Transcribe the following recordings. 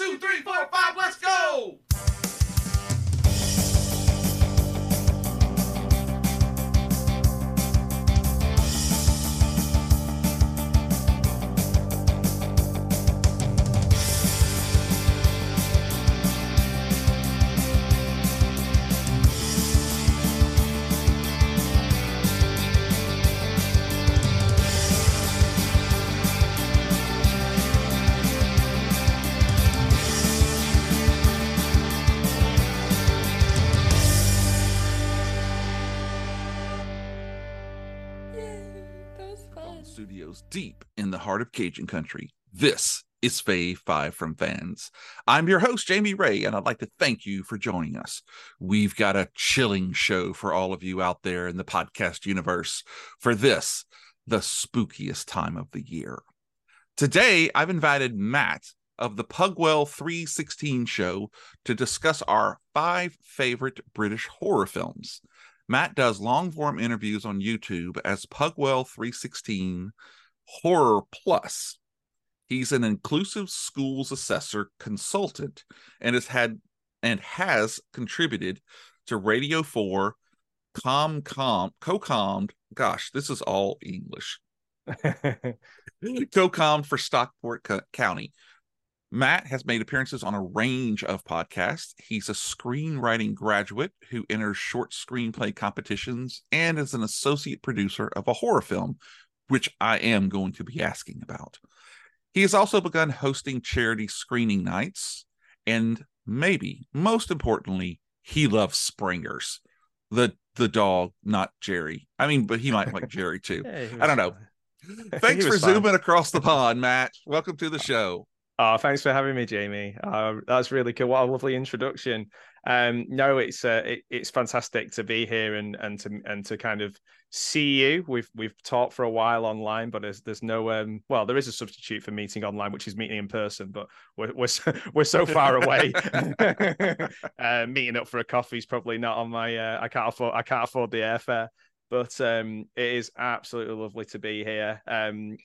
two, three, four, five, let's go! Heart of Cajun country. This is Fave 5 from Fans. I'm your host, Jamie Ray, and I'd like to thank you for joining us. We've got a chilling show for all of you out there in the podcast universe for this, the spookiest time of the year. Today, I've invited Matt of the Pugwall 316 show to discuss our five favorite British horror films. Matt does long form interviews on YouTube as Pugwall 316 Horror Plus. He's an inclusive schools assessor consultant and has had and has contributed to Radio 4, ComCom, CoCommed. Gosh, this is all English. CoCommed for Stockport Co- County, Matt has made appearances on a range of podcasts. He's a screenwriting graduate who enters short screenplay competitions and is an associate producer of a horror film, which I am going to be asking about. He has also begun hosting charity screening nights, and maybe most importantly, he loves Springers, the the dog, not Jerry. I mean, but he might like Jerry too. Yeah, I don't know. Thanks for fine. zooming across the pond, Matt. Welcome to the show. Oh, thanks for having me, Jamie. Uh, that's really cool. What a lovely introduction. Um, no, it's uh, it, it's fantastic to be here and and to and to kind of see you. We've we've talked for a while online, but there's there's no um well there is a substitute for meeting online, which is meeting in person, but we're we're so, we're so far away. uh, meeting up for a coffee is probably not on my. Uh, I can't afford I can't afford the airfare. But um, it is absolutely lovely to be here. Um,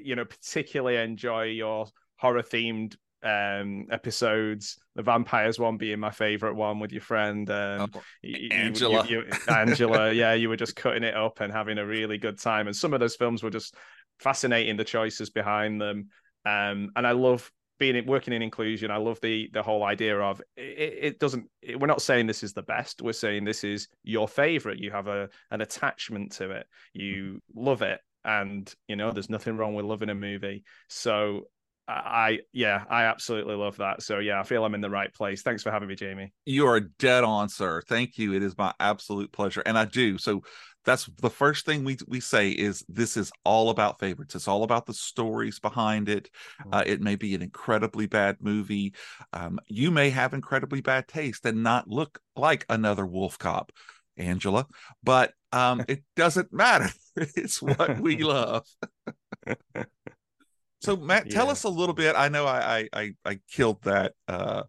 you know, particularly enjoy your horror themed um episodes. The vampires one being my favorite one with your friend um Oh, you- Angela. you- you- angela. Yeah you were just cutting it up and having a really good time. And some of those films were just fascinating the choices behind them. Um and i love being working in inclusion. I love the the whole idea of it, it doesn't it, we're not saying this is the best. We're saying this is your favorite. You have a an attachment to it. You love it. And you know there's nothing wrong with loving a movie. So I yeah, I absolutely love that. So yeah, I feel I'm in the right place. Thanks for having me, Jamie. You are dead on, sir. Thank you. It is my absolute pleasure. And I do. So that's the first thing we we say is this is all about favorites. It's all about the stories behind it. Uh, it may be an incredibly bad movie. Um, you may have incredibly bad taste and not look like another wolf cop, Angela, but um, it doesn't matter. it's what we love. So Matt, tell Yeah. us a little bit. I know I I I, I killed that uh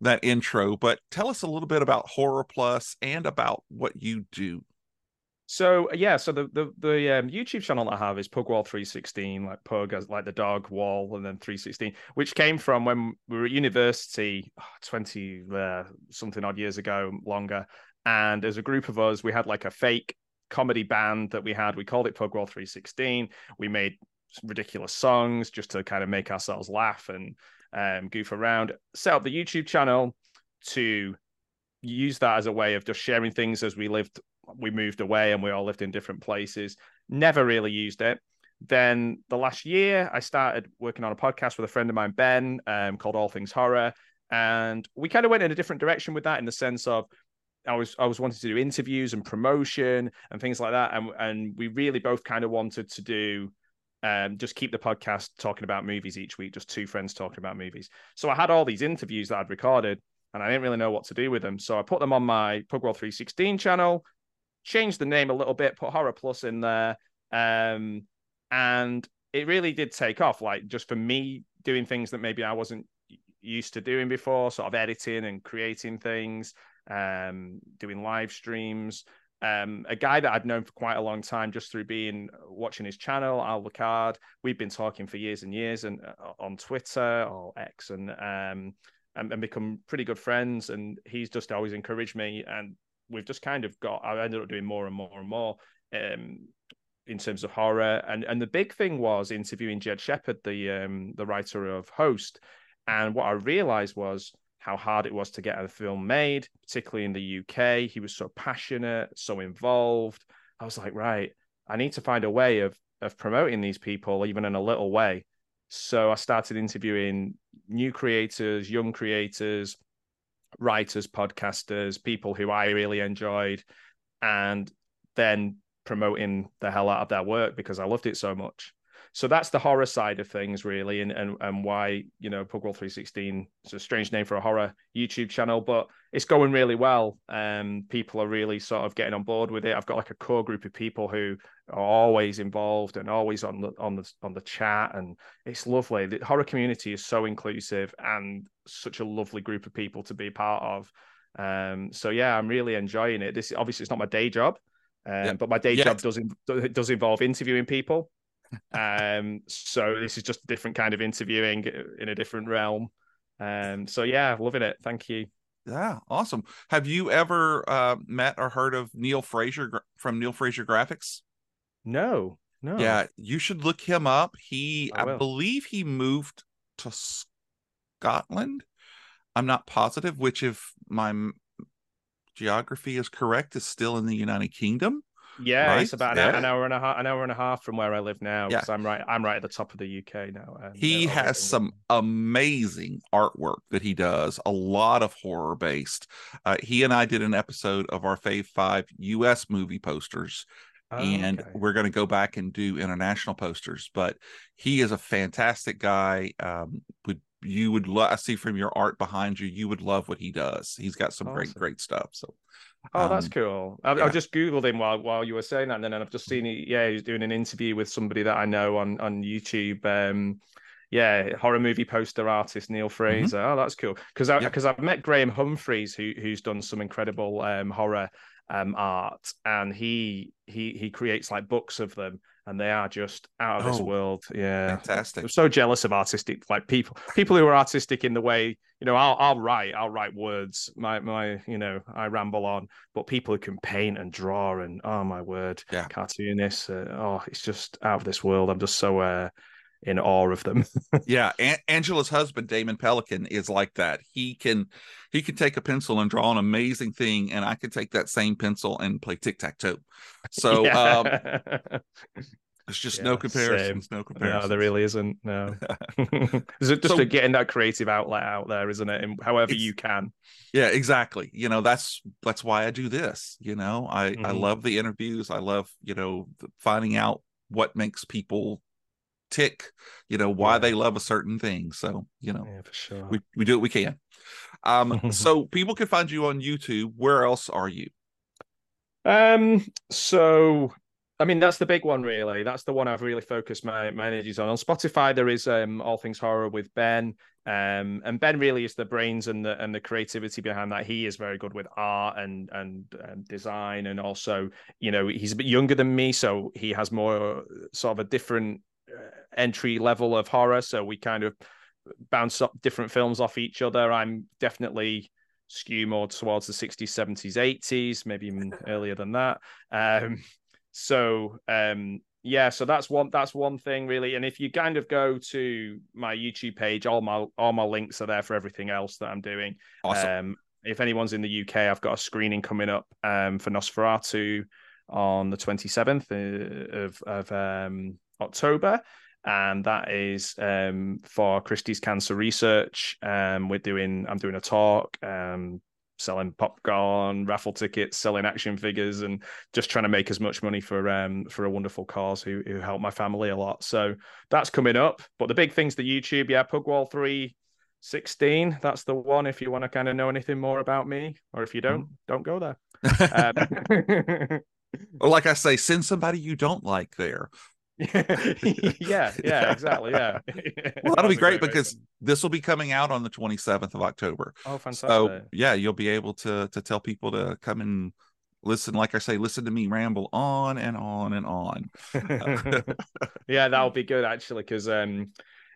that intro, but tell us a little bit about Horror Plus and about what you do. So yeah, so the the the um, YouTube channel that I have is Pugwall 316, like Pug as like the dog wall, and then 316, which came from when we were at university oh, 20 uh, something odd years ago, longer. And as a group of us, we had like a fake comedy band that we had. We called it Pugwall 316. We made ridiculous songs just to kind of make ourselves laugh and um, goof around. Set up the YouTube channel to use that as a way of just sharing things as we lived we moved away and we all lived in different places. Never really used it. Then the last year i started working on a podcast with a friend of mine ben um, called all things horror. And we kind of went in a different direction with that in the sense of I was I was wanting to do interviews and promotion and things like that, and and we really both kind of wanted to do um, just keep the podcast talking about movies each week, just two friends talking about movies. So I had all these interviews that I'd recorded, and I didn't really know what to do with them. So I put them on my Pugwall 316 channel, changed the name a little bit, put Horror Plus in there, um, and it really did take off. Like just for me doing things that maybe I wasn't used to doing before, sort of editing and creating things, um, doing live streams. Um, a guy that I'd known for quite a long time just through being watching his channel, Al Lucard. We've been talking for years and years and uh, on Twitter or X and um and, and become pretty good friends. And he's just always encouraged me. And we've just kind of got I ended up doing more and more and more. Um, in terms of horror. And and the big thing was interviewing Jed Shepherd, the um, the writer of Host. And what I realized was how hard it was to get a film made, particularly in the UK. He was so passionate, so involved. I was like, right, I need to find a way of of promoting these people, even in a little way. So I started interviewing new creators, young creators, writers, podcasters, people who I really enjoyed, and then promoting the hell out of their work because I loved it so much. So that's the horror side of things, really, and and, and why you know Pugwall 316 is a strange name for a horror YouTube channel, but it's going really well. Um, people are really sort of getting on board with it. I've got like a core group of people who are always involved and always on the on the on the chat, and it's lovely. The horror community is so inclusive and such a lovely group of people to be part of. Um, so yeah, I'm really enjoying it. This obviously it's not my day job, um, yeah. But my day yeah. job does does involve interviewing people. Um, so this is just a different kind of interviewing in a different realm. Um, so yeah, loving it. Thank you. Yeah, awesome. Have you ever uh, met or heard of Neil Fraser from Neil Fraser Graphics? No, no. Yeah, you should look him up. He, I, I believe, he moved to Scotland. I'm not positive which, if my geography is correct, is still in the United Kingdom. Yeah, right? it's about yeah. an, hour and a half, an hour and a half from where I live now. Yeah, I'm right. I'm right at the top of the UK now. he uh, has some amazing artwork that he does. A lot of horror based. Uh, he and I did an episode of our Fave Five US movie posters. Oh, and okay. we're going to go back and do international posters. But he is a fantastic guy. Um, would you would love I see from your art behind you, you would love what he does. He's got some awesome. great, great stuff. So Oh, that's um, cool. I, yeah. I, just googled him while while you were saying that, and then I've just seen it. Yeah, he's doing an interview with somebody that I know on on YouTube. Um, yeah, horror movie poster artist Neil mm-hmm. Fraser. Mm-hmm. Oh, that's cool. Because because I've met Graham Humphreys, who who's done some incredible um, horror um, art, and he he he creates like books of them, and they are just out of oh, this world. Yeah, fantastic. I'm so jealous of artistic like people people who are artistic in the way you know. I'll I'll write I'll write words. My my you know I ramble on, but people who can paint and draw and oh my word, yeah, cartoonists. Uh, oh, it's just out of this world. I'm just so uh, in awe of them. yeah, Angela's husband Damon Pelican is like that. He can he can take a pencil and draw an amazing thing, and I can take that same pencil and play tic tac toe. So yeah. um, there's just yeah, no comparison. No comparisons. No, there really isn't. No, is it just so, getting that creative outlet out there, isn't it? And however you can. Yeah, exactly. You know, that's that's why I do this. You know, I mm-hmm. I love the interviews. I love you know finding out what makes people tick, you know, why yeah. they love a certain thing. So, you know, yeah, for sure. we, we do what we can. Um, so people can find you on YouTube. Where else are you? Um, so I mean, that's the big one, really. That's the one I've really focused my, my energies on. On Spotify, there is um, All Things Horror with Ben, um, and Ben really is the brains and the and the creativity behind that. He is very good with art and and um, design, and also, you know, he's a bit younger than me, so he has more sort of a different entry level of horror. So we kind of bounce up different films off each other. I'm definitely skew more towards the 60s, 70s, 80s, maybe even earlier than that. Um, so um, yeah, so that's one that's one thing really. And if you kind of go to my YouTube page, all my all my links are there for everything else that I'm doing. Awesome. Um, if anyone's in the UK, I've got a screening coming up um, for Nosferatu on the 27th uh, of, of um, October, and that is um, for Christie's Cancer Research. Um, we're doing, I'm doing a talk, um, selling popcorn, raffle tickets, selling action figures, and just trying to make as much money for um for a wonderful cause who who helped my family a lot. So that's coming up. But the big things, the YouTube, yeah, Pugwall three. 16 that's the one if you want to kind of know anything more about me or if you don't mm. don't go there um, or like i say send somebody you don't like there yeah, yeah, exactly. Yeah. well, that'll be great, great because this will be coming out on the 27th of October. Oh, fantastic. So, yeah, you'll be able to to tell people to come and listen, like I say, listen to me ramble on and on and on. yeah, that'll be good actually, because um,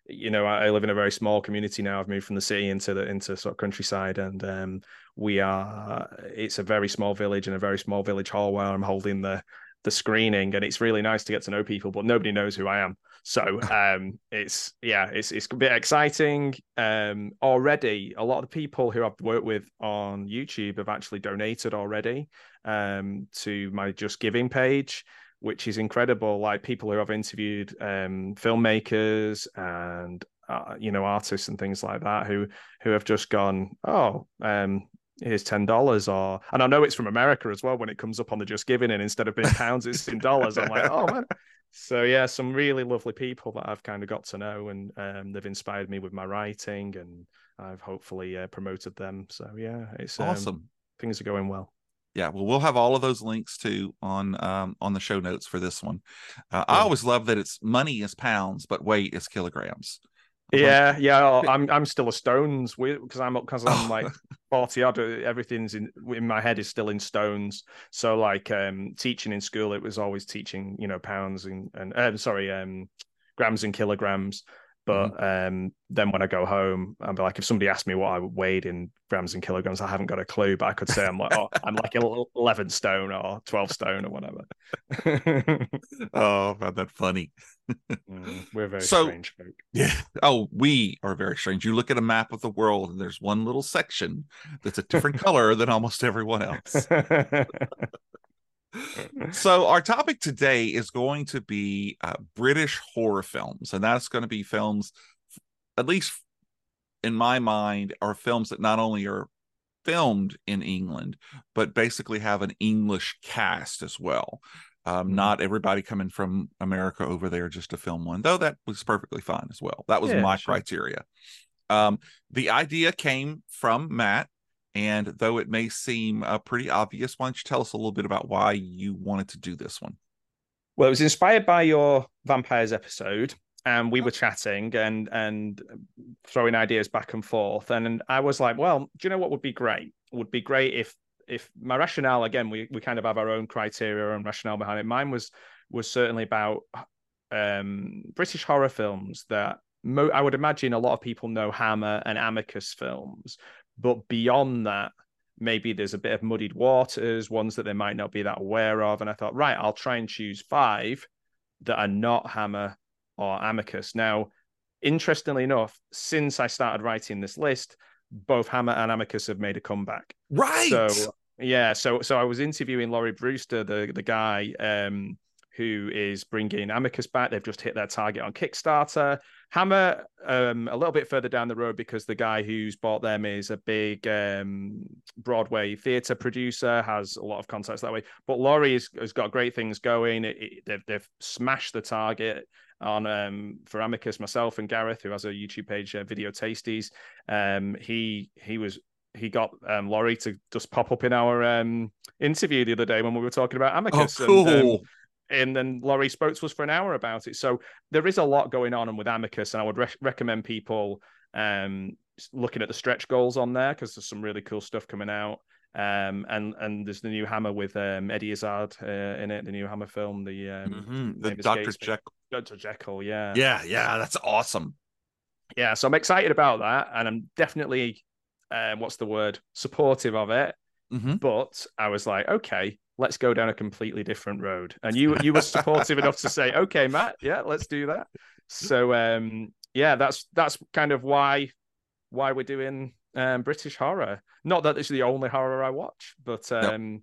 you know, I, I, live in a very small community now. I've moved from the city into the into sort of countryside, and um, we are. It's a very small village and a very small village hall where I'm holding the the screening, and it's really nice to get to know people, but nobody knows who I am. So um, it's yeah, it's it's a bit exciting. Um, already, a lot of the people who I've worked with on YouTube have actually donated already um, to my Just Giving page, which is incredible. Like people who I've interviewed, um, filmmakers and uh, you know artists and things like that, who who have just gone, oh, um, here's ten dollars or and I know it's from America as well when it comes up on the just giving and instead of being pounds it's in dollars. I'm like oh man. So yeah some really lovely people that I've kind of got to know and um, they've inspired me with my writing and I've hopefully uh, promoted them. So yeah it's um, awesome. um, things are going well. Yeah well we'll have all of those links too on um, on the show notes for this one. Uh, yeah. I always love that it's money is pounds but weight is kilograms yeah, yeah. I'm I'm still a stones because I'm because I'm like forty odd. Everything's in in my head is still in stones. So like um teaching in school, it was always teaching you know pounds and and uh, sorry um grams and kilograms. But mm-hmm. um, then when I go home, I'm like, if somebody asked me what I weighed in grams and kilograms, I haven't got a clue. But I could say I'm like, oh, I'm like 11 stone or 12 stone or whatever. oh, I found that funny. mm, we're very so, strange folk. Yeah. Oh, we are very strange. You look at a map of the world, and there's one little section that's a different color than almost everyone else so our topic today is going to be uh, british horror films and that's going to be films at least in my mind are films that not only are filmed in england but basically have an english cast as well um, mm-hmm. not everybody coming from america over there just to film one though that was perfectly fine as well that was yeah, my sure. criteria um, the idea came from matt and though it may seem uh, pretty obvious, why don't you tell us a little bit about why you wanted to do this one? Well, it was inspired by your vampires episode, and we were chatting and and throwing ideas back and forth. And and I was like, well, do you know what would be great? Would be great if if my rationale again, we we kind of have our own criteria and rationale behind it. Mine was was certainly about um, British horror films that mo- I would imagine a lot of people know Hammer and Amicus films, but beyond that, maybe there's a bit of muddied waters, ones that they might not be that aware of. And I thought, right, I'll try and choose five that are not Hammer or Amicus. Now, interestingly enough, since I started writing this list, both Hammer and Amicus have made a comeback. Right. So yeah, so so I was interviewing Laurie Brewster, the the guy um, who is bringing Amicus back. They've just hit their target on Kickstarter. Hammer, um, a little bit further down the road because the guy who's bought them is a big um, Broadway theatre producer, has a lot of contacts that way. But Laurie has, has got great things going. It, it, they've, they've smashed the target on um, for Amicus, myself and Gareth, who has a YouTube page, uh, Video Tasties. Um, he he was he got um, Laurie to just pop up in our um, interview the other day when we were talking about Amicus. Oh, cool. And, um, and then Laurie spoke to us for an hour about it. So there is a lot going on with Amicus, and I would re- recommend people um, looking at the stretch goals on there because there's some really cool stuff coming out. Um, and and there's the new Hammer with um, Eddie Izzard uh, in it, the new Hammer film, the um, mm-hmm. the Doctor Jekyll, Doctor Jekyll, yeah, yeah, yeah, that's awesome. Yeah, so I'm excited about that, and I'm definitely, uh, what's the word, supportive of it. Mm-hmm. But I was like, okay, let's go down a completely different road. And you you were supportive enough to say, okay, Matt, yeah, let's do that. So um, yeah, that's that's kind of why why we're doing um, British horror. Not that it's the only horror I watch, but um,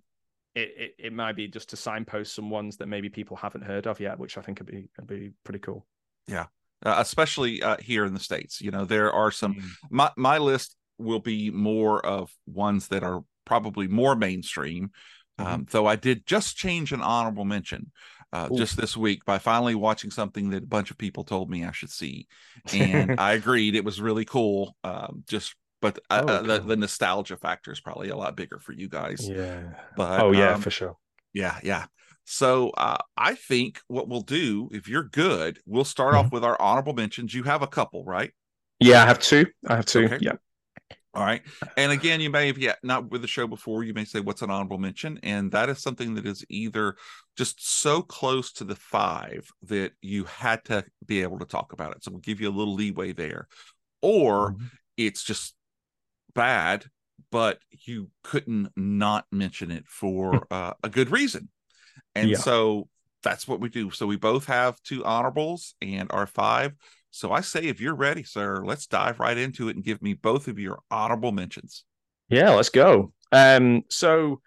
it, it, it might be just to signpost some ones that maybe people haven't heard of yet, which I think would be would be pretty cool. Yeah, uh, especially uh, here in the states. You know, there are some. Mm. My my list will be more of ones that are probably more mainstream. Um, though I did just change an honorable mention uh, just this week by finally watching something that a bunch of people told me I should see, and I agreed it was really cool. Um, just but uh, oh, uh, the, the, nostalgia factor is probably a lot bigger for you guys. Yeah. But oh yeah, um, for sure. Yeah, yeah. So uh, I think what we'll do, if you're good, we'll start mm-hmm. off with our honorable mentions. You have a couple, right? Yeah, I have two. I have two. Okay. Yeah. All right. And again, you may have yet not with the show before, you may say, What's an honorable mention? And that is something that is either just so close to the five that you had to be able to talk about it. So we'll give you a little leeway there. Or mm-hmm. it's just bad, but you couldn't not mention it for uh, a good reason. And yeah. so that's what we do. So we both have two honorables and our five. So I say, if you're ready, sir, let's dive right into it and give me both of your honorable mentions. Yeah, let's go. Um, so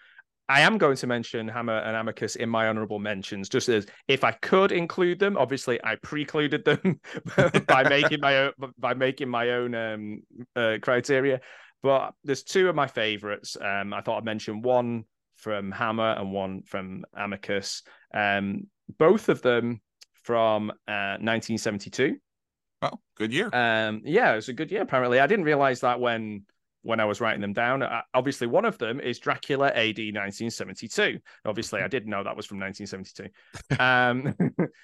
I am going to mention Hammer and Amicus in my honorable mentions, just as if I could include them. Obviously, I precluded them by making my own by making my own um, uh, criteria. But there's two of my favorites. Um, I thought I'd mention one from Hammer and one from Amicus. Um, both of them from uh, 1972. Oh, good year. Um, yeah, it was a good year. Apparently, I didn't realize that when when I was writing them down. Uh, obviously, one of them is Dracula AD 1972. Obviously, I didn't know that was from 1972. um,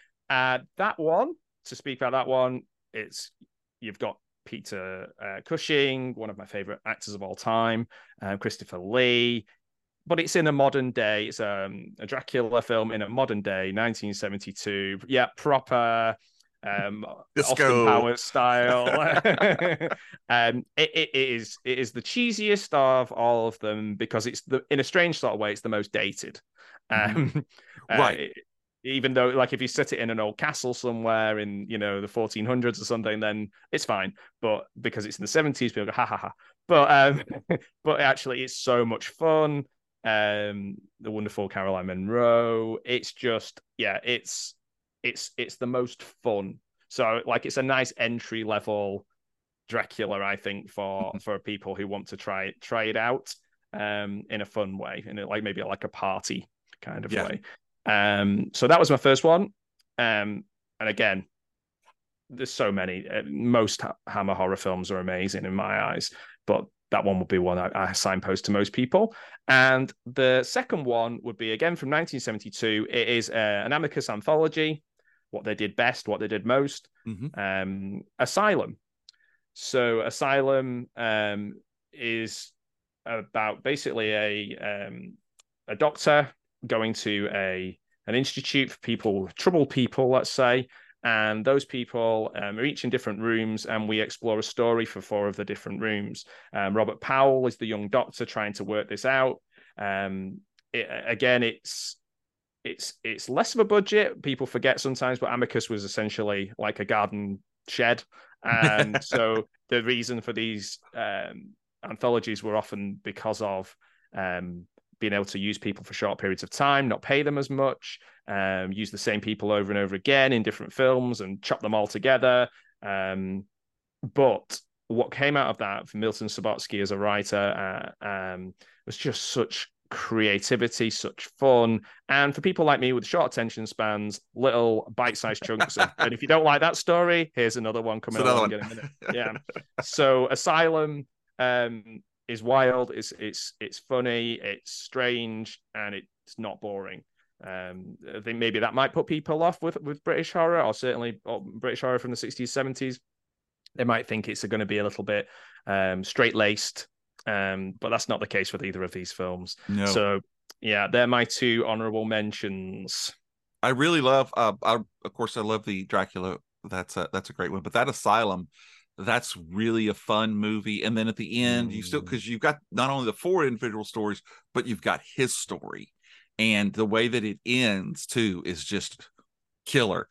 uh, that one, to speak about that one, it's you've got Peter uh, Cushing, one of my favorite actors of all time, uh, Christopher Lee. But it's in a modern day. It's um, a Dracula film in a modern day, 1972. Yeah, proper um Disco. Austin Powers style. um it, it is it is the cheesiest of all of them because it's the in a strange sort of way, it's the most dated. Mm-hmm. Um right. Uh, even though like if you set it in an old castle somewhere in you know the 1400s or something then it's fine but because it's in the 70s people go ha ha ha but um but actually it's so much fun um the wonderful caroline munro it's just yeah it's it's it's the most fun. So like it's a nice entry level Dracula, I think, for for people who want to try try it out um in a fun way, in a, like maybe like a party kind of yeah. way. Um, so that was my first one. Um, and again, there's so many. Uh, most Hammer horror films are amazing in my eyes, but that one would be one I, I signpost to most people. And the second one would be again from 1972. It is uh, an Amicus anthology what they did best, what they did most. Mm-hmm. Um, Asylum. So Asylum um, is about basically a um, a doctor going to a an institute for people, troubled people, let's say, and those people um, are each in different rooms, and we explore a story for four of the different rooms. Um, Robert Powell is the young doctor trying to work this out. Um, it, again, it's it's it's less of a budget. People forget sometimes, but Amicus was essentially like a garden shed, and so the reason for these um, anthologies were often because of um, being able to use people for short periods of time, not pay them as much, um, use the same people over and over again in different films, and chop them all together. Um, but what came out of that for Milton Subotsky as a writer uh, um, was just such creativity, such fun, and for people like me with short attention spans, little bite-sized chunks. Of, and if you don't like that story, here's another one coming along in a minute. Yeah. so Asylum um, is wild. It's it's it's funny. It's strange, and it's not boring. Um, I think maybe that might put people off with with British horror, or certainly or British horror from the 60s, 70s. They might think it's going to be a little bit um, straight laced um, but that's not the case with either of these films. No. So yeah, they're my two honorable mentions. I really love. Uh, I, of course, I love the Dracula. That's a that's a great one. But that Asylum, that's really a fun movie. And then at the end, mm. you still because you've got not only the four individual stories, but you've got his story, and the way that it ends too is just killer.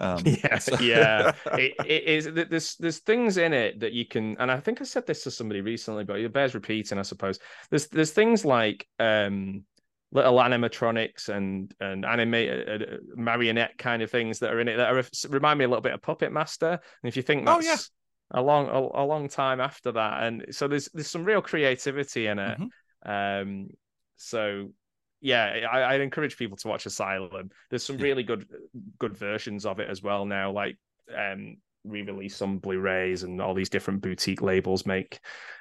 Um, yeah, so. yeah. It, it is. There's there's things in it that you can, and I think I said this to somebody recently, but it bears repeating, I suppose. There's there's things like um, little animatronics and and animated uh, uh, marionette kind of things that are in it that are, remind me a little bit of Puppet Master. And if you think that's oh, yeah. a long a, a, long time after that, and so there's there's some real creativity in it. Mm-hmm. Um, so yeah, I, would encourage people to watch Asylum. There's some really good good versions of it as well now, like um re-release on Blu-rays and all these different boutique labels make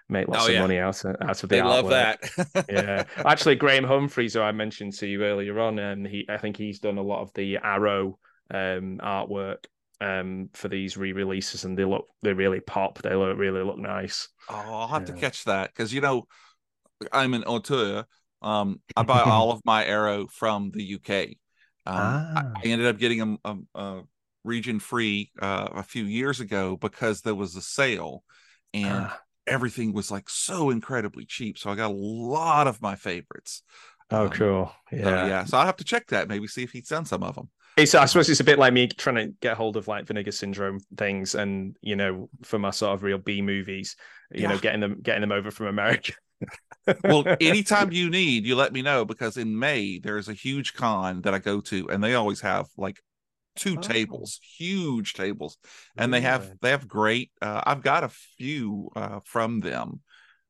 make lots oh, of money out of out of the they artwork. love that. yeah, actually, Graham Humphreys, who I mentioned to you earlier on, and he I think he's done a lot of the Arrow um, artwork um, for these re-releases, and they look they really pop. They look really look nice. Oh, I'll have yeah. to catch that because you know I'm an auteur. Um, I buy all of my Arrow from the UK. Um, ah. I ended up getting a, a, a region free uh, a few years ago because there was a sale, and ah. everything was like so incredibly cheap. So I got a lot of my favorites. Oh, um, cool! Yeah, so, yeah. So I'll have to check that. Maybe see if he's done some of them. It's, I suppose it's a bit like me trying to get hold of like Vinegar Syndrome things, and you know, for my sort of real B movies, you yeah. know, getting them getting them over from America. Well, anytime you need, you let me know because in May there's a huge con that I go to, and they always have like two oh. tables, huge tables, and they have they have great. Uh, I've got a few uh, from them,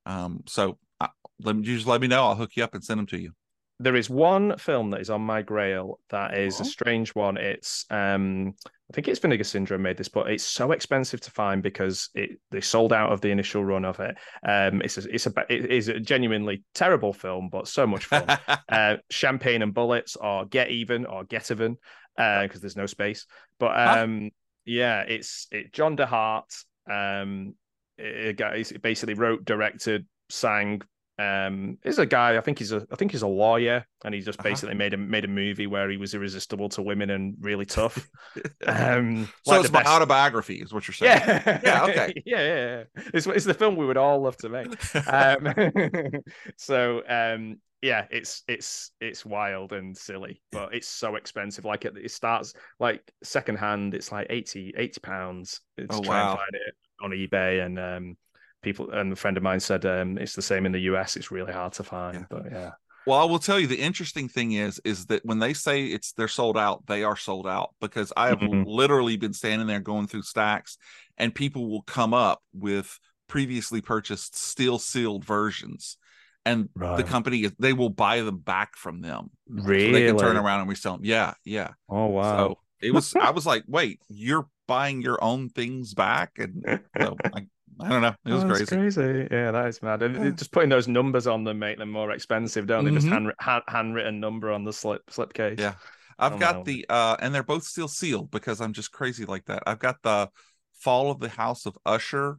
um, so I, let me just let me know. I'll hook you up and send them to you. There is one film that is on my grail that is oh. a strange one. It's um, I think it's Vinegar Syndrome made this, but it's so expensive to find because it they sold out of the initial run of it. Um, it's a, it's a it is a genuinely terrible film, but so much fun. uh, Champagne and Bullets, or Get Even, or Get Even, because uh, there's no space. But um, huh? yeah, it's it John DeHart. Um, it, it basically wrote, directed, sang, um, is a guy. I think he's a. I think he's a lawyer, and he just uh-huh. basically made a made a movie where he was irresistible to women and really tough. um, so like it's my autobiography, is what you're saying? Yeah, yeah, okay, yeah, yeah, yeah. It's it's the film we would all love to make. Um, so um, yeah, it's it's it's wild and silly, but it's so expensive. Like it, it starts like secondhand, it's like 80 80 pounds. It's oh, wow. and find it on eBay and um people and a friend of mine said um, it's the same in the US. It's really hard to find, yeah. but yeah. Well, I will tell you the interesting thing is is that when they say it's they're sold out, they are sold out because I have mm-hmm. literally been standing there going through stacks, and people will come up with previously purchased steel sealed versions, and right. the company they will buy them back from them. Really, so they can turn around and resell them. Yeah, yeah. Oh wow. So it was. I was like, wait, you're buying your own things back, and so I I don't know. It was oh, crazy. crazy. Yeah, that is mad. And just putting those numbers on them make them more expensive, don't they? Mm-hmm. Just hand, hand, handwritten number on the slip slip case. Yeah. I've oh, got the uh and they're both still sealed because I'm just crazy like that. I've got the Fall of the House of Usher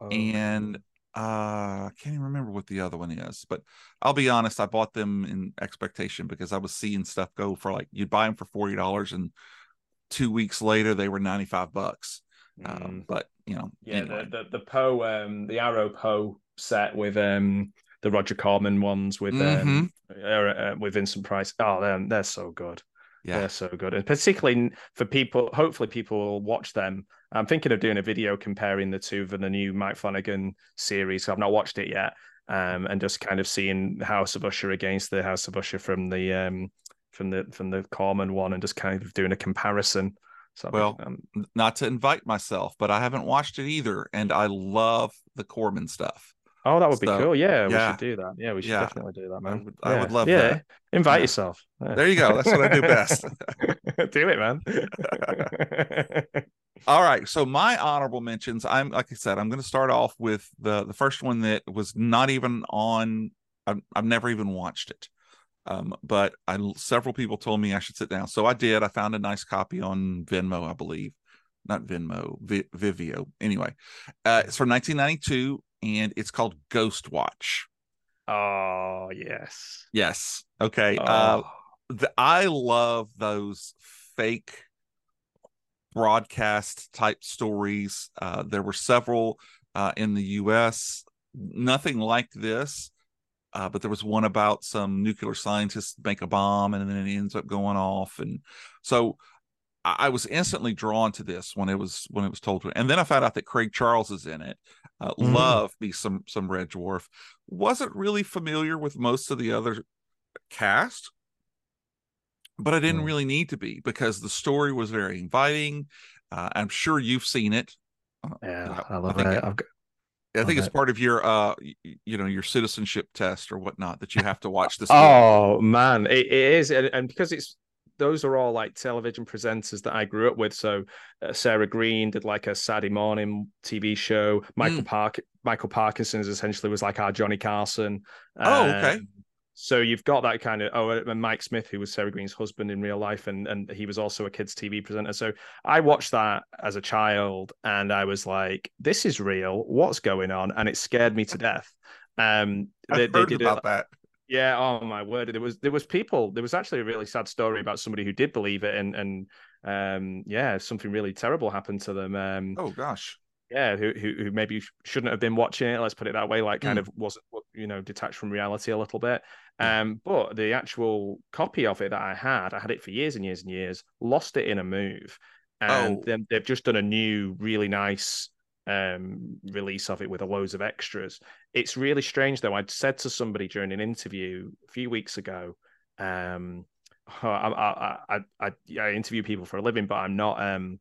oh. and uh I can't even remember what the other one is, but I'll be honest, I bought them in expectation because I was seeing stuff go for like you'd buy them for forty dollars and two weeks later they were 95 bucks. Um, mm. but you know, yeah, anyway. the, the the Poe, um, the Arrow Poe set with um the Roger Corman ones with um, mm-hmm. um uh, uh, with Vincent Price. Oh, they're they're so good. Yeah. They're so good, and particularly for people. Hopefully, people will watch them. I'm thinking of doing a video comparing the two for the new Mike Flanagan series. I've not watched it yet, um, and just kind of seeing House of Usher against the House of Usher from the um, from the from the Corman one, and just kind of doing a comparison. So well, um, not to invite myself, but I haven't watched it either, and I love the Corman stuff. Oh, that would so, be cool. Yeah, we should do that. Yeah, we should yeah. definitely do that, man. I would, yeah. I would love yeah. that. Invite yourself. There you go. That's what I do best. do it, man. All right. So my honorable mentions, I'm like I said, I'm going to start off with the the first one that was not even on. I've, I've never even watched it. Um, but I several people told me I should sit down, so I did. I found a nice copy on Venmo, I believe, not Venmo, v- Vimeo. Anyway, uh, it's from 1992, and it's called Ghost Watch. Oh yes, yes. Okay. Uh, oh. Uh, the, I love those fake broadcast type stories. Uh, there were several uh, in the U.S. Nothing like this uh, but there was one about some nuclear scientists make a bomb and then it ends up going off and so I, I was instantly drawn to this when it was when it was told to me. and then i found out that craig charles is in it uh, mm. love me some some red dwarf wasn't really familiar with most of the other cast but i didn't mm. really need to be because the story was very inviting uh, i'm sure you've seen it uh, yeah i love I it I've got, I think okay. it's part of your uh you know your citizenship test or whatnot that you have to watch this. oh movie. man, it, it is, and, and, because it's those are all like television presenters that I grew up with. So uh, Sarah Greene did like a Saturday morning TV show. Michael mm. Park Michael Parkinson essentially was like our Johnny Carson. Oh, okay. Um, So you've got that kind of oh, and Mike Smith, who was Sarah Greene's husband in real life, and and he was also a kids TV presenter. So I watched that as a child, and I was like, "This is real. What's going on?" And it scared me to death. Um, they, I've heard did about it, that. Yeah. Oh my word. There was there was people. There was actually a really sad story about somebody who did believe it, and and um, yeah, something really terrible happened to them. Um, oh gosh yeah, who, who, who maybe shouldn't have been watching it. Let's put it that way. Like, kind mm. of wasn't you know detached from reality a little bit. Um, but the actual copy of it that I had, I had it for years and years and years. Lost it in a move, and oh. then they've just done a new, really nice um, release of it with a loads of extras. It's really strange though. I'd said to somebody during an interview a few weeks ago. Um, I, I, I, I, I interview people for a living, but I'm not um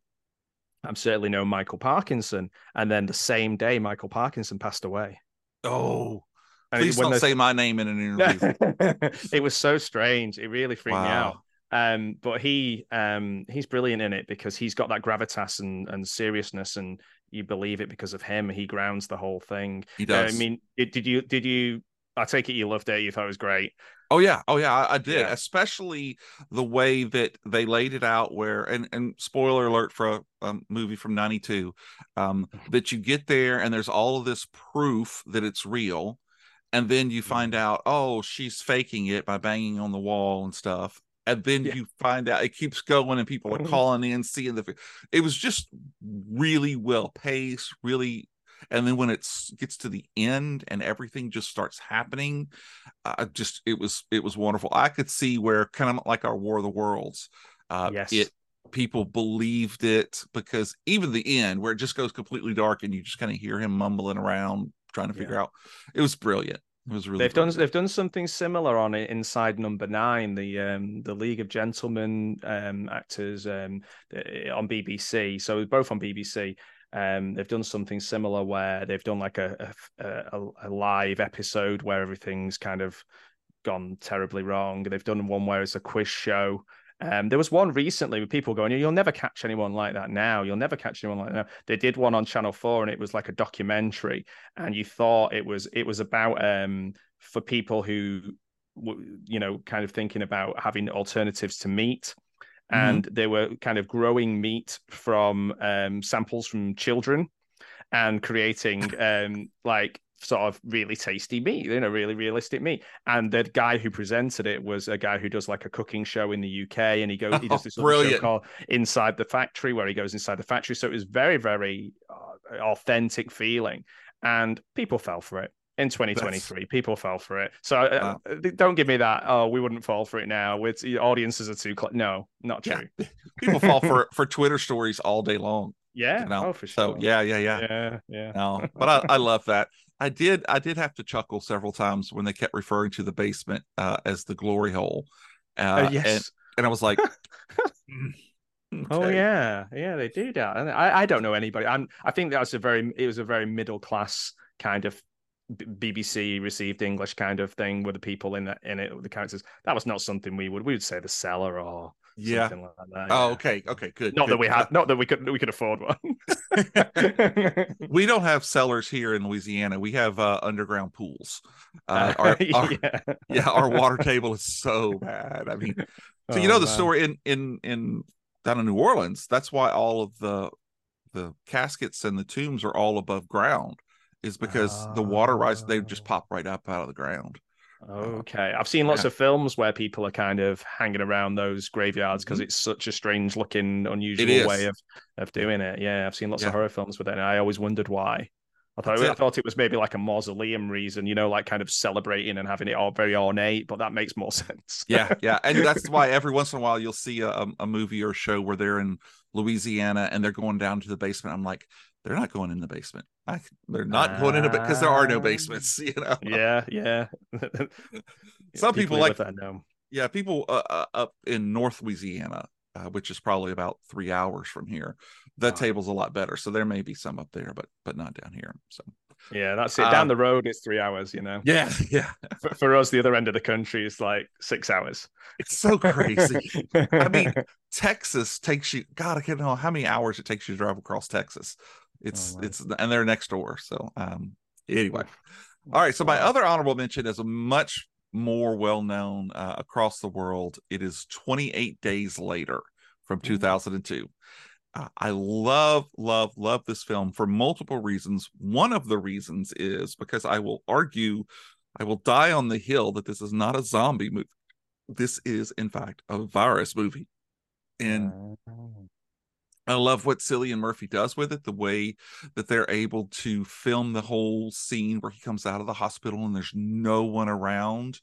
I'm certainly no Michael Parkinson. And then the same day, Michael Parkinson passed away. Oh, and please don't say my name in an interview. it was so strange. It really freaked wow. me out. Um, but he um he's brilliant in it because he's got that gravitas and, and seriousness and you believe it because of him. He grounds the whole thing. He does. Uh, I mean, did, did you did you I take it you loved it. You thought it was great. Oh yeah, oh yeah, I, I did. Yeah. Especially the way that they laid it out. Where and and spoiler alert for a, a movie from '92, um, that you get there and there's all of this proof that it's real, and then you find out, oh, she's faking it by banging on the wall and stuff. And then yeah. you find out it keeps going, and people are mm-hmm. calling in, seeing the. It was just really well paced, really and then when it gets to the end and everything just starts happening uh, just it was it was wonderful i could see where kind of like our war of the worlds uh yes. it people believed it because even the end where it just goes completely dark and you just kind of hear him mumbling around trying to figure yeah. out it was brilliant it was really they've brilliant. done they've done something similar on it inside number nine the um the league of gentlemen um actors um on bbc so both on bbc um, they've done something similar where they've done like a, a, a live episode where everything's kind of gone terribly wrong. They've done one where it's a quiz show. Um, there was one recently with people going, "You'll never catch anyone like that now. You'll never catch anyone like that." They did one on Channel Four, and it was like a documentary, and you thought it was it was about um, for people who, you know, kind of thinking about having alternatives to meat. Mm-hmm. and they were kind of growing meat from um, samples from children and creating um, like sort of really tasty meat, you know, really realistic meat. And the guy who presented it was a guy who does like a cooking show in the UK, and he goes, he does this oh, show called Inside the Factory, where he goes inside the factory. So it was very, very uh, authentic feeling, and people fell for it in 2023 That's... people fell for it so uh, wow. uh, don't give me that oh we wouldn't fall for it now with audiences are too cl-. no not true yeah. people fall for for twitter stories all day long yeah you know? oh for sure so yeah yeah yeah yeah yeah no but I, I love that i did i did have to chuckle several times when they kept referring to the basement uh, as the glory hole uh, uh yes and, and i was like mm, oh, Okay. Oh yeah, yeah, they do that. And I, I don't know anybody. I'm I think that was a very it was a very middle class kind of BBC received English kind of thing with the people in it, in it, the characters. That was not something we would we would say the cellar or yeah. Like that, oh, yeah. okay, okay, good. Not good. that we had, not that we could we could afford one. we don't have cellars here in Louisiana. We have uh, underground pools. Uh, our, our, yeah. yeah, our water table is so bad. I mean, so oh, you know the man. story in in in down in New Orleans. That's why all of the the caskets and the tombs are all above ground is because the water rise they just oh. pop right up out of the ground. Okay, I've seen lots yeah. of films where people are kind of hanging around those graveyards because mm-hmm. it's such a strange looking, unusual way of of doing it. Yeah, I've seen lots yeah. of horror films with it, and I always wondered why. I thought I thought it was maybe like a mausoleum reason, you know, like kind of celebrating and having it all very ornate, but that makes more sense. yeah, yeah, and that's why every once in a while you'll see a, a movie or a show where they're in Louisiana and they're going down to the basement. I'm like, they're not going in the basement. I, they're not uh, going in it because there are no basements. You know. Yeah, yeah. Some people, people like that know. Yeah, people uh, uh, up in North Louisiana, uh, which is probably about three hours from here. The table's a lot better, so there may be some up there, but but not down here. So. Yeah, that's it. Down um, the road, it's three hours. You know. Yeah, yeah. For, for us, the other end of the country is like six hours. It's so crazy. I mean, Texas takes you. God, I can't know how many hours it takes you to drive across Texas. It's oh, it's and they're next door. So um anyway. All right. So my other honorable mention is a much more well known uh, across the world. It is 28 Days Later from 2002. Uh, I love, love, love this film for multiple reasons. One of the reasons is because I will argue, I will die on the hill that this is not a zombie movie. This is, in fact, a virus movie. And. I love what Cillian Murphy does with it, the way that they're able to film the whole scene where he comes out of the hospital and there's no one around.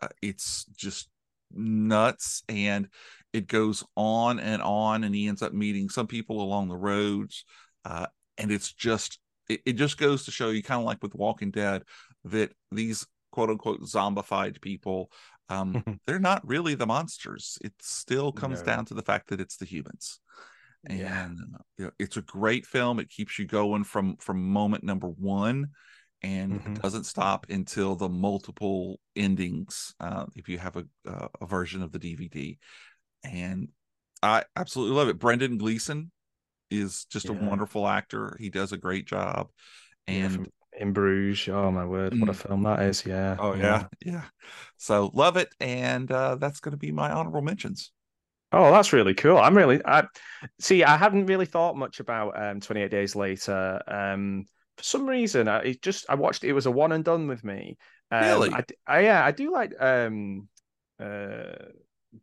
Uh, it's just nuts and it goes on and on and he ends up meeting some people along the roads uh, and it's just it, it just goes to show you kind of like with walking dead that these quote unquote zombified people um they're not really the monsters it still comes No. down to the fact that it's the humans and Yeah. you know, it's a great film it keeps you going from from moment number one and Mhm. it doesn't stop until the multiple endings uh, if you have a, uh, a version of the dvd and i absolutely love it brendan gleeson is just a wonderful actor he does a great job Yeah, and from in Bruges. Oh my word, what a Mm. film that is! Yeah. oh yeah yeah so love it and uh, that's going to be my honorable mentions Oh, that's really cool. I'm really I see. I hadn't really thought much about um 28 Days Later. Um, for some reason, I it just I watched it was a one and done with me. Um, Really? I, I- yeah, I do like um uh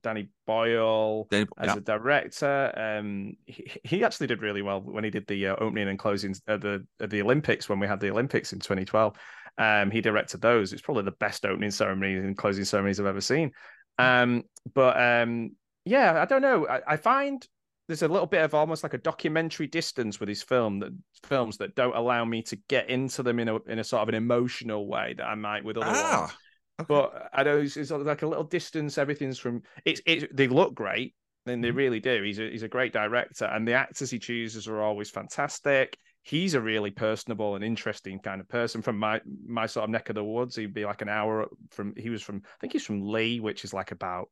Danny Boyle Danny- as yeah. a director. Um, he, he actually did really well when he did the uh, opening and closing of the of the Olympics when we had the Olympics in 2012. Um, he directed those. It's probably the best opening ceremonies and closing ceremonies I've ever seen. Um, but um, yeah, I don't know. I, I find there's a little bit of almost like a documentary distance with his film that films that don't allow me to get into them in a in a sort of an emotional way that I might with other ones. ah okay. But I know it's, it's like a little distance. Everything's from it's it. They look great, and they Mhm. really do. He's a he's a great director, and the actors he chooses are always fantastic. He's a really personable and interesting kind of person from my my sort of neck of the woods. He'd be like an hour from. He was from. I think he's from Lee, which is like about.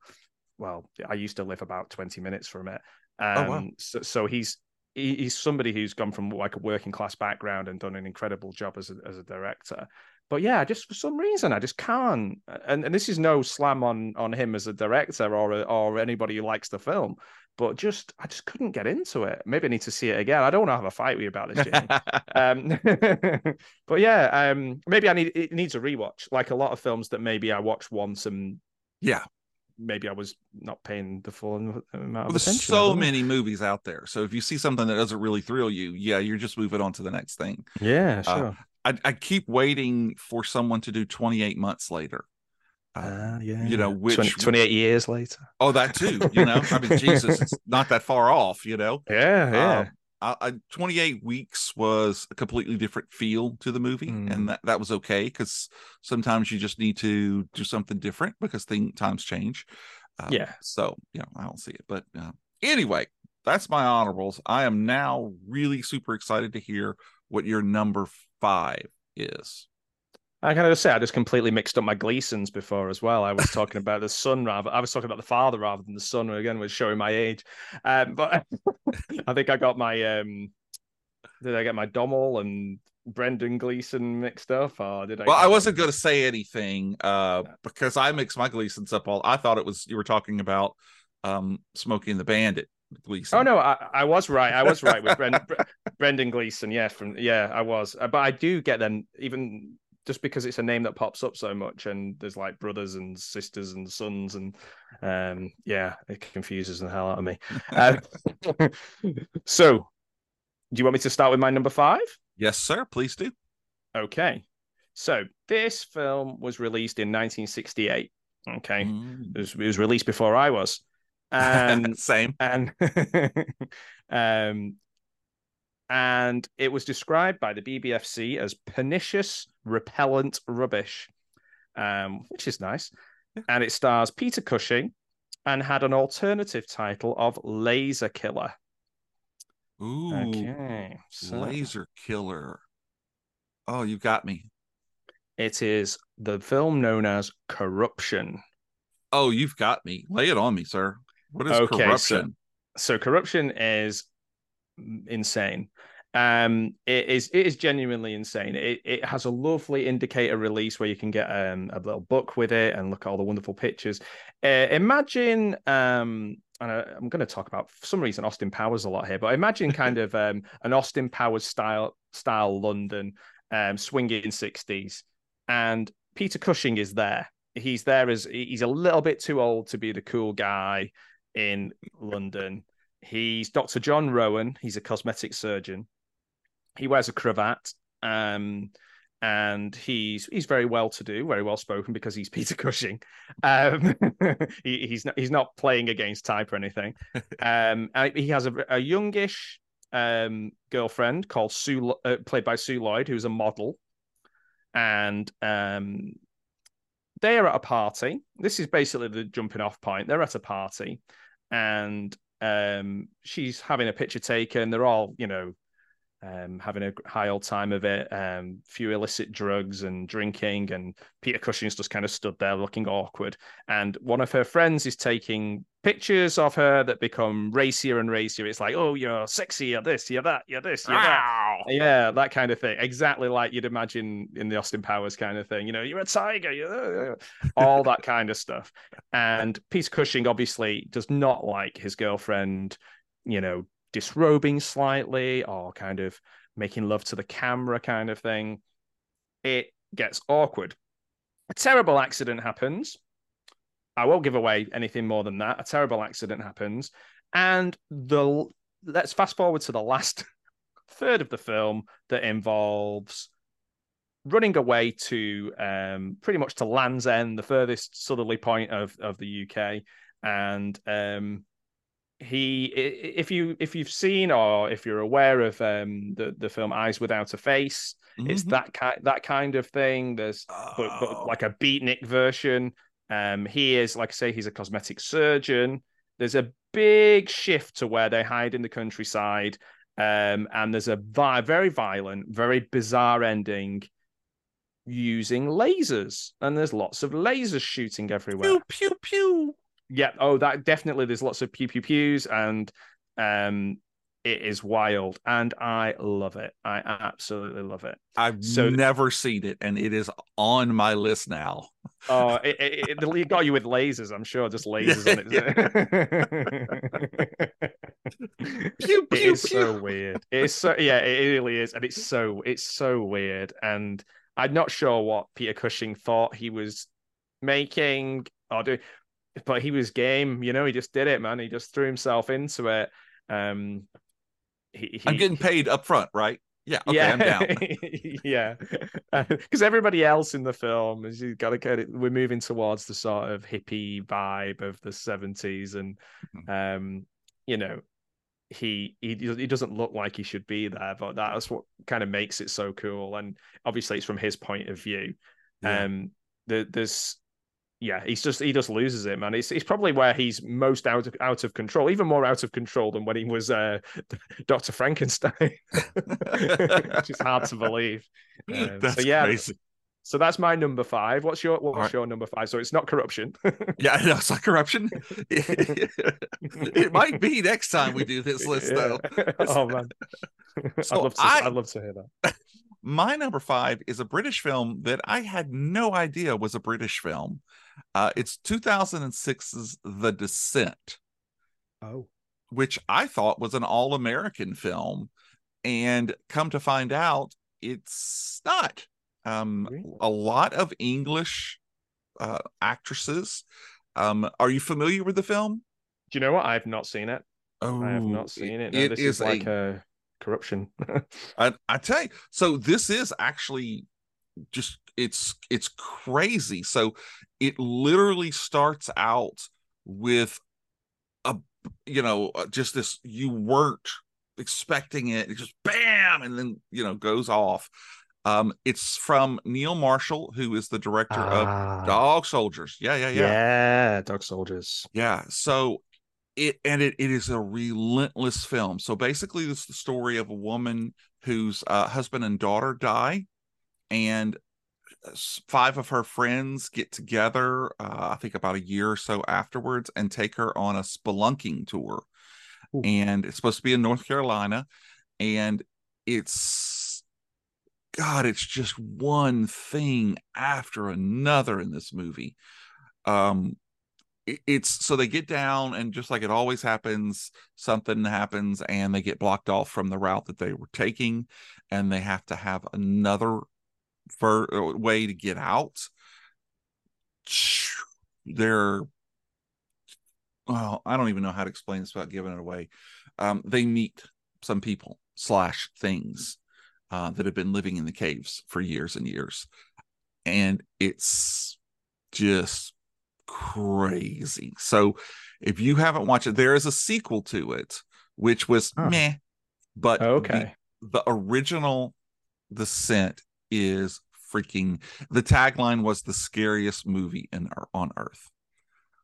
Well, I used to live about twenty minutes from it. Um, Oh, wow. So, so he's he, he's somebody who's gone from like a working class background and done an incredible job as a, as a director but yeah, just for some reason I just can't. And and this is no slam on on him as a director or or anybody who likes the film, but just I just couldn't get into it. Maybe I need to see it again. I don't want to have a fight with you about this, um, but yeah, um, maybe I need it needs a rewatch. Like a lot of films that maybe I watch once and yeah maybe I was not paying the full amount of Well, attention. there's so many movies out there. So if you see something that doesn't really thrill you, yeah, you're just moving on to the next thing. Yeah, Uh, sure. I, I keep waiting for someone to do 28 months later. Uh, Ah, yeah. you know, which 20 28 years later. oh that too. You know, I mean, Jesus, it's not that far off. You know, Yeah, yeah. I, I, 28 weeks was a completely different feel to the movie, Mm. and that, that was okay because sometimes you just need to do something different because thing times change. Uh, Yeah. So you know, I don't see it, but uh, anyway, that's my honorables. I am now really super excited to hear what your number five is. I can just say I just completely mixed up my Gleesons before as well. I was talking about the son rather. I was talking about the father rather than the son. Again, was showing my age. Um, but I think I got my um, did I get my Domhnall and Brendan Gleeson mixed up, or did I? Well, I wasn't going to say anything uh, because I mixed my Gleasons up all. I thought it was you were talking about um, Smokey the Bandit. Gleason. Oh no, I, I was right. I was right with Bren, Bre- Brendan Gleeson. Yeah, from yeah, I was. Uh, But I do get them even just because it's a name that pops up so much, and there's like brothers and sisters and sons, and um, yeah, it confuses the hell out of me. Uh, so, do you want me to start with my number five? Yes, sir. Please do. Okay. So this film was released in 1968. Okay, Mm. it was, it was released before I was, and Same. and um and it was described by the BBFC as pernicious repellent rubbish um which is nice and it stars Peter Cushing and had an alternative title of Laser Killer Ooh, okay so laser killer. Oh, you got me. it is the film known as Corruption Oh, you've got me. Lay it on me, sir. What is Okay, so- corruption? so corruption is insane Um, it is it is genuinely insane. It it has a lovely indicator release where you can get um, a little book with it and look at all the wonderful pictures. Uh, imagine um, and I, am going to talk about for some reason Austin Powers a lot here, but imagine kind of um, an Austin Powers style style London um, swinging sixties, and Peter Cushing is there. He's there as he's a little bit too old to be the cool guy in London. He's Dr. John Rowan. He's a cosmetic surgeon he wears a cravat. Um, and he's he's very well to do, very well spoken because he's Peter Cushing. Um, he, he's not he's not playing against type or anything. Um, he has a, a youngish um, girlfriend called Sue, uh, played by Sue Lloyd, who's a model, and um, they are at a party. This is basically the jumping off point. They're at a party, and um, she's having a picture taken. They're all you know um, having a high old time of it, um, few illicit drugs and drinking, and Peter Cushing's just kind of stood there looking awkward. And one of her friends is taking pictures of her that become racier and racier. It's like, oh, you're sexy, you're this, you're that, you're this, you're that. Yeah, that kind of thing. Exactly like you'd imagine in the Austin Powers kind of thing. You know, you're a tiger, you're all that kind of stuff. And Peter Cushing obviously does not like his girlfriend, you know, disrobing slightly or kind of making love to the camera kind of thing, it gets awkward. A terrible accident happens. I won't give away anything more than that. A terrible accident happens. And the let's fast forward to the last third of the film that involves running away to um, pretty much to Land's End, the furthest southerly point of, of the UK, and um, he if you if you've seen or if you're aware of um the the film eyes without a face mm-hmm. it's that kind that kind of thing there's oh. but, but oh. like a beatnik version um he is like i say he's a cosmetic surgeon there's a big shift to where they hide in the countryside um and there's a vi- very violent very bizarre ending using lasers and there's lots of lasers shooting everywhere pew pew pew yeah. Oh, that definitely. There's lots of pew pew pews, and um, it is wild, and I love it. I absolutely love it. I've so, never seen it, and it is on my list now. Oh, it, it, it, got you with lasers. I'm sure, just lasers yeah, on it. Yeah. pew, pew, it is pew. so weird. It's so yeah, it really is, and it's so it's so weird. And I'm not sure what Peter Cushing thought he was making or doing but he was game. You know, he just did it, man. He just threw himself into it. Um, he, he, I'm getting paid up front, right? Yeah, okay, yeah. I'm down. yeah, because uh, everybody else in the film is you got to get it. We're moving towards the sort of hippie vibe of the '70s, and mm-hmm. um, you know, he he he doesn't look like he should be there, but that's what kind of makes it so cool. And obviously, it's from his point of view. Yeah. Um, the, there's yeah, he's just he just loses it, man. It's it's probably where he's most out of out of control, even more out of control than when he was uh, Doctor Frankenstein, which is hard to believe. Um, that's so yeah, crazy. So that's my number five. What's your what's right. your number five? So it's not corruption. yeah, no, it's not corruption. it might be next time we do this list, yeah. though. oh man, so I'd love to. I, I'd love to hear that. My number five is a British film that I had no idea was a British film. Uh, it's 2006's The Descent. Oh. Which I thought was an all American film. And come to find out, it's not. Um, really? A lot of English uh, actresses. Um, are you familiar with the film? Do you know what? I've not seen it. Oh, I have not oh, seen it. No, it this is, is like a, a corruption. I, I tell you, so this is actually just it's it's crazy. So it literally starts out with a you know uh, just this you weren't expecting it. It just bam, and then you know goes off. Um, it's from Neil Marshall, who is the director ah. of Dog Soldiers. Yeah, yeah, yeah. Yeah, Dog Soldiers. Yeah. So it and it, it is a relentless film. So basically, this is the story of a woman whose uh, husband and daughter die, and five of her friends get together, uh, I think about a year or so afterwards, and take her on a spelunking tour. Ooh. And it's supposed to be in North Carolina. And it's God, it's just one thing after another in this movie. Um, it's so they get down and just like it always happens something happens and they get blocked off from the route that they were taking and they have to have another for uh, way to get out they're well i don't even know how to explain this without giving it away um, they meet some people slash things uh, that have been living in the caves for years and years and it's just crazy. So if you haven't watched it, there is a sequel to it, which was huh. meh. But okay, the, original, the original Descent is freaking. The tagline was the scariest movie in on earth.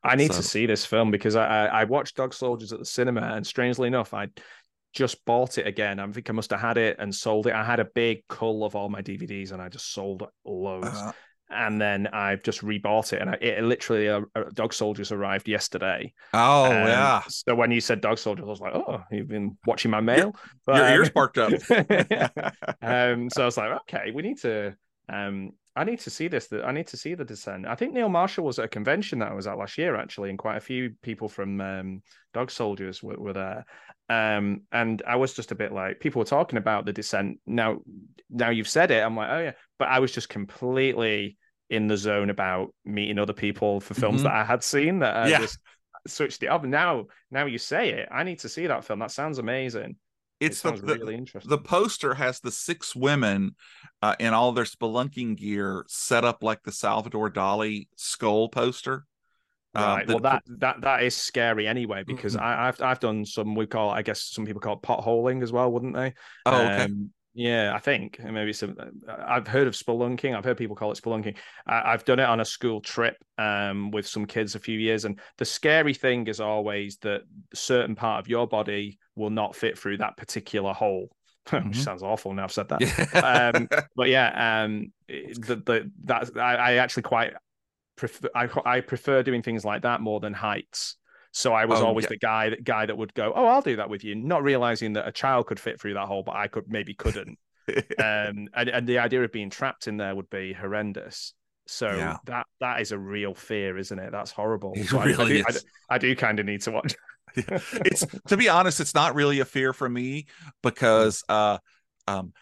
I need so. to see this film because I, I watched Dog Soldiers at the cinema, and strangely enough, I just bought it again. I think I must have had it and sold it. I had a big cull of all my DVDs, and I just sold loads. Uh, and then I've just rebought it, and I, it literally uh, uh, Dog Soldiers arrived yesterday. Oh um, yeah! So when you said Dog Soldiers, I was like, oh, you've been watching my mail. But, Your um, ears sparked up. um, so I was like, okay, we need to. Um, I need to see this. I need to see the descent. I think Neil Marshall was at a convention that I was at last year, actually, and quite a few people from um, Dog Soldiers were, were there. Um, and I was just a bit like, people were talking about the descent. Now, now you've said it, I'm like, oh yeah. But I was just completely in the zone about meeting other people for films mm-hmm. that I had seen that I yeah. just switched it up. Now, now you say it, I need to see that film. That sounds amazing. It's it the, really interesting. The poster has the six women uh, in all their spelunking gear set up like the Salvador Dali skull poster. Um, right. well, that that that is scary anyway because mm-hmm. I, have I've done some we call I guess some people call it potholing as well, wouldn't they? Oh, okay. Um, yeah, I think maybe some. I've heard of spelunking. I've heard people call it spelunking. I, have done it on a school trip um, with some kids a few years, and the scary thing is always that certain part of your body will not fit through that particular hole. Mm-hmm. Which sounds awful now I've said that. Yeah. um, but yeah, um, the the that I, I actually quite prefer. I, I prefer doing things like that more than heights. So I was oh, always yeah. the guy that guy that would go, "Oh, I'll do that with you," not realizing that a child could fit through that hole, but I could maybe couldn't. um, and, and the idea of being trapped in there would be horrendous. So yeah. that that is a real fear, isn't it? That's horrible. It so really I, I, do, I, I do kind of need to watch. it's to be honest, it's not really a fear for me because uh um,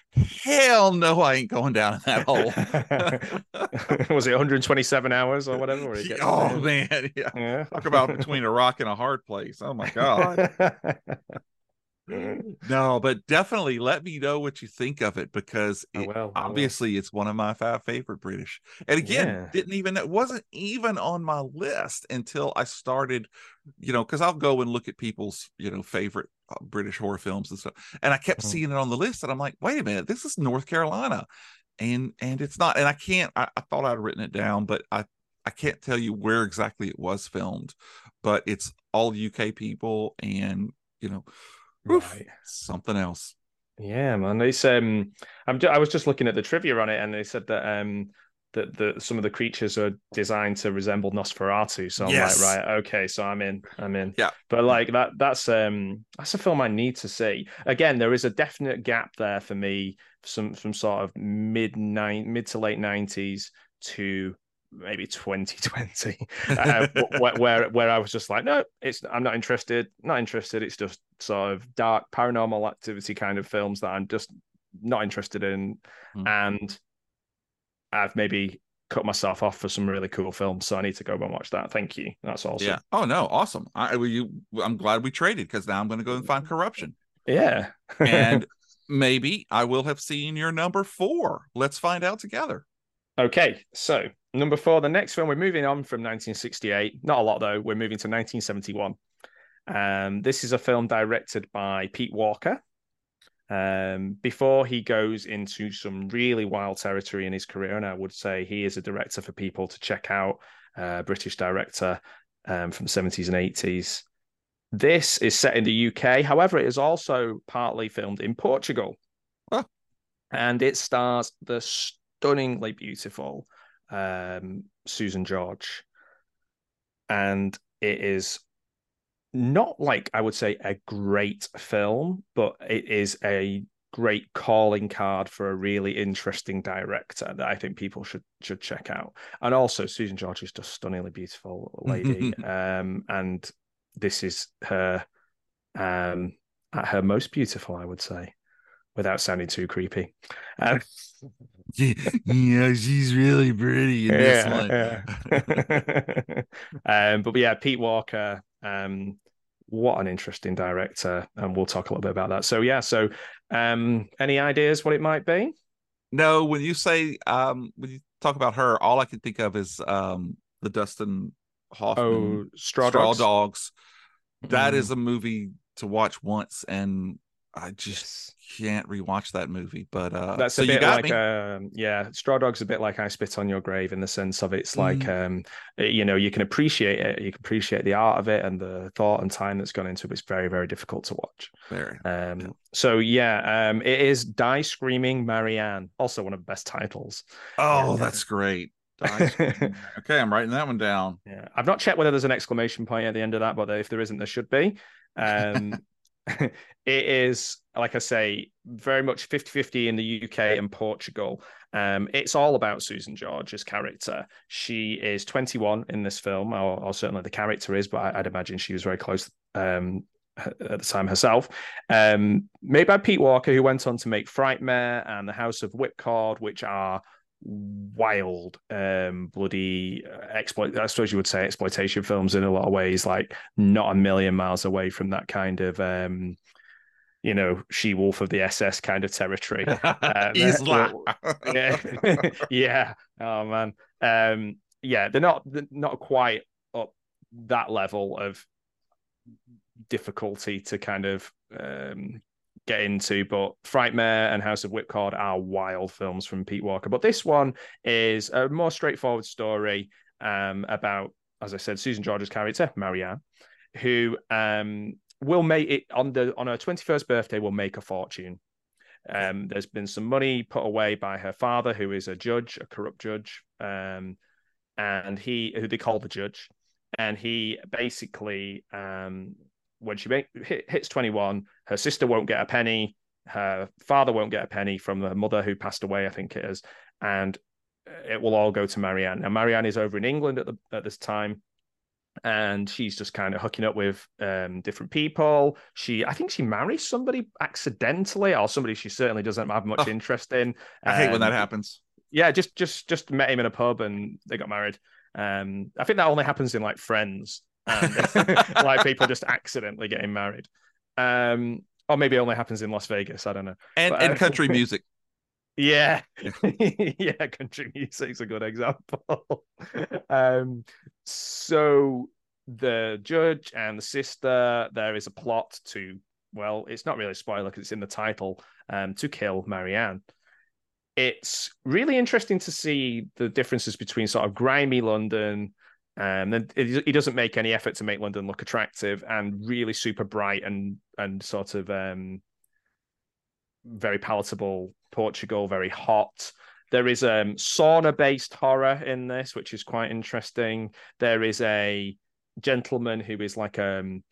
hell no, I ain't going down in that hole. was it 127 hours or whatever? oh man, yeah. yeah. Talk about between a rock and a hard place. Oh my god. no, but definitely let me know what you think of it because it, will, obviously it's one of my five favorite British. And again, yeah. didn't even it wasn't even on my list until I started, you know, because I'll go and look at people's, you know, favorite uh, British horror films and stuff. And I kept mm-hmm. seeing it on the list, and I'm like, wait a minute, this is North Carolina. And and it's not, and I can't I, I thought I'd written it down, but I I can't tell you where exactly it was filmed, but it's all UK people and you know Oof, right. something else. Yeah, man. It's um, I'm I was just looking at the trivia on it, and they said that um, that the some of the creatures are designed to resemble Nosferatu. So I'm yes. like, right, okay, so I'm in, I'm in. Yeah. But like that, that's um, that's a film I need to see. Again, there is a definite gap there for me, some from sort of mid nine, mid to late nineties to maybe 2020 uh, where, where where I was just like no it's I'm not interested not interested. It's just sort of dark paranormal activity kind of films that I'm just not interested in. Mm. and I've maybe cut myself off for some really cool films so I need to go and watch that. Thank you. That's awesome. Yeah. Oh no. Awesome. I you I'm glad we traded because now I'm going to go and find corruption. Yeah. And maybe I will have seen your number 4 let's find out together Okay, so number four, the next film, we're moving on from 1968. Not a lot, though. We're moving to 1971. Um, this is a film directed by Pete Walker. Um, before he goes into some really wild territory in his career, and I would say he is a director for people to check out, uh, British director um, from the 70s and 80s. This is set in the UK. However, it is also partly filmed in Portugal. Oh. And it stars the stunningly beautiful um, Susan George. And it is not like I would say a great film, but it is a great calling card for a really interesting director that I think people should should check out. And also, Susan George is just stunningly beautiful lady, um, and this is her um, at her most beautiful, I would say, without sounding too creepy. Um, yeah, she's really pretty in this one. Yeah. um, but yeah, Pete Walker. Um, what an interesting director, and we'll talk a little bit about that. So yeah, so um, any ideas what it might be? No, when you say um, when you talk about her, all I can think of is um, the Dustin Hoffman Oh, Straw, Straw Dogs. Dogs. That Mm. is a movie to watch once, and I just Yes. can't rewatch that movie. But uh, That's so a you bit got like um yeah, Straw Dog's a bit like I Spit on Your Grave in the sense of it's like Mm. um you know, you can appreciate it, you can appreciate the art of it and the thought and time that's gone into it. It's very, very difficult to watch. Very. Um Yeah. so yeah, um it is Die Screaming Marianne, also one of the best titles. Oh, Yeah. that's great. Okay, I'm writing that one down. Yeah. I've not checked whether there's an exclamation point at the end of that, but if there isn't, there should be. Um, it is, like I say, very much 50 50 in the UK and Portugal. Um, it's all about Susan George's character. She is 21 in this film, or, or certainly the character is, but I, would imagine she was very close um, at the time herself. Um, made by Pete Walker, who went on to make Frightmare and The House of Whipcord, which are wild um bloody uh, exploit i suppose you would say exploitation films in a lot of ways like not a million miles away from that kind of um you know she wolf of the ss kind of territory. Um, Ilsa. yeah yeah. Oh man. Um yeah they're not they're not quite up that level of difficulty to kind of um get into but frightmare and house of whipcord are wild films from pete walker. But this one is a more straightforward story um about as i said susan george's character marianne who um will make it on the on her 21st birthday will make a fortune. Um, there's been some money put away by her father, who is a judge, a corrupt judge, um, and he, who they call the judge, and he basically, um, when she make, hit, hits 21, her sister won't get a penny, her father won't get a penny from her mother, who passed away, I think it is, and it will all go to Marianne. Now, Marianne is over in England at the at this time, and she's just kind of hooking up with um, different people. She, I think, she marries somebody accidentally, or somebody she certainly doesn't have much Oh, interest in. I hate when that Um, happens. Yeah, just just just met him in a pub and they got married. Um, I think that only happens in like Friends, and like people just accidentally getting married. Um, or maybe it only happens in Las Vegas. I don't know. And but, and uh, country music. Yeah. yeah, country music's a good example. um so the judge and the sister, there is a plot to well, it's not really a spoiler because it's in the title, um, to kill Marianne. It's really interesting to see the differences between sort of grimy London. Um, and he doesn't make any effort to make London look attractive and really super bright and and sort of um very palatable Portugal, very hot. There is um sauna based horror in this, which is quite interesting. There is a gentleman who is like um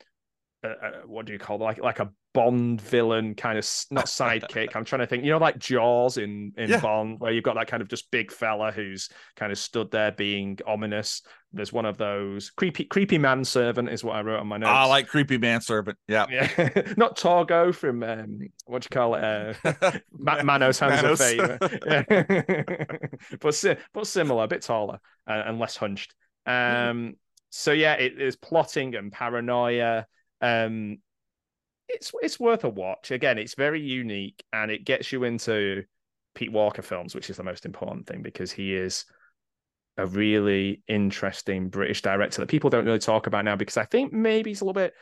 a, a, what do you call it? like like a Bond villain kind of not sidekick. I'm trying to think, you know, like Jaws in in Yeah. Bond, where you've got that kind of just big fella who's kind of stood there being ominous. There's one of those creepy creepy manservant is what I wrote on my notes. I like creepy manservant. Yeah. yeah, not Torgo from um, what do you call it? Uh, Ma- Manos Hands Manos. of Fate, Yeah. but but similar, a bit taller and, and less hunched. Um, so yeah, it is plotting and paranoia. Um, it's it's worth a watch. Again, it's very unique and it gets you into Pete Walker films, which is the most important thing because he is a really interesting British director that people don't really talk about now because I think maybe he's a little bit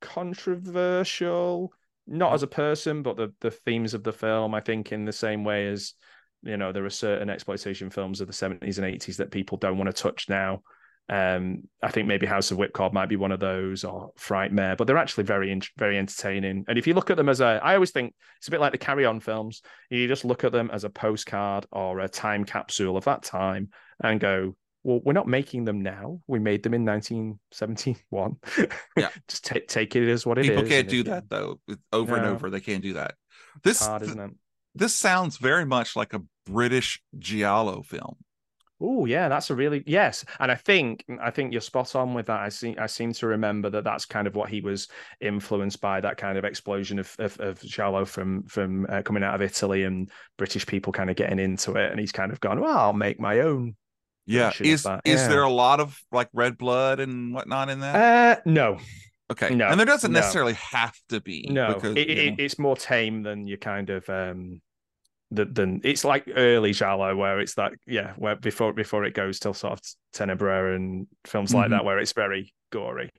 controversial, not as a person, but the the themes of the film. I think in the same way as you know there are certain exploitation films of the seventies and eighties that people don't want to touch now. Um, I think maybe House of Whipcord might be one of those, or Frightmare, but they're actually very, very entertaining. And if you look at them as a, I always think it's a bit like the Carry On films. You just look at them as a postcard or a time capsule of that time, and go, well, we're not making them now. We made them in 1971. Yeah. just take take it as what it is. People can't do if- that though. Over and over, they can't do that. This hard, isn't it? this sounds very much like a British giallo film. Oh yeah, that's a really yes, and I think I think you're spot on with that. I see. I seem to remember that that's kind of what he was influenced by. That kind of explosion of of, of giallo from from uh, coming out of Italy and British people kind of getting into it, and he's kind of gone, well, I'll make my own. Yeah, is is yeah. there a lot of like red blood and whatnot in that? Uh, no, okay, no, and there doesn't no. necessarily have to be. no. because, it, it, it's more tame than your kind of um. Than, than it's like early giallo where it's that yeah where before before it goes till sort of Tenebrae and films like Mhm. that where it's very gory,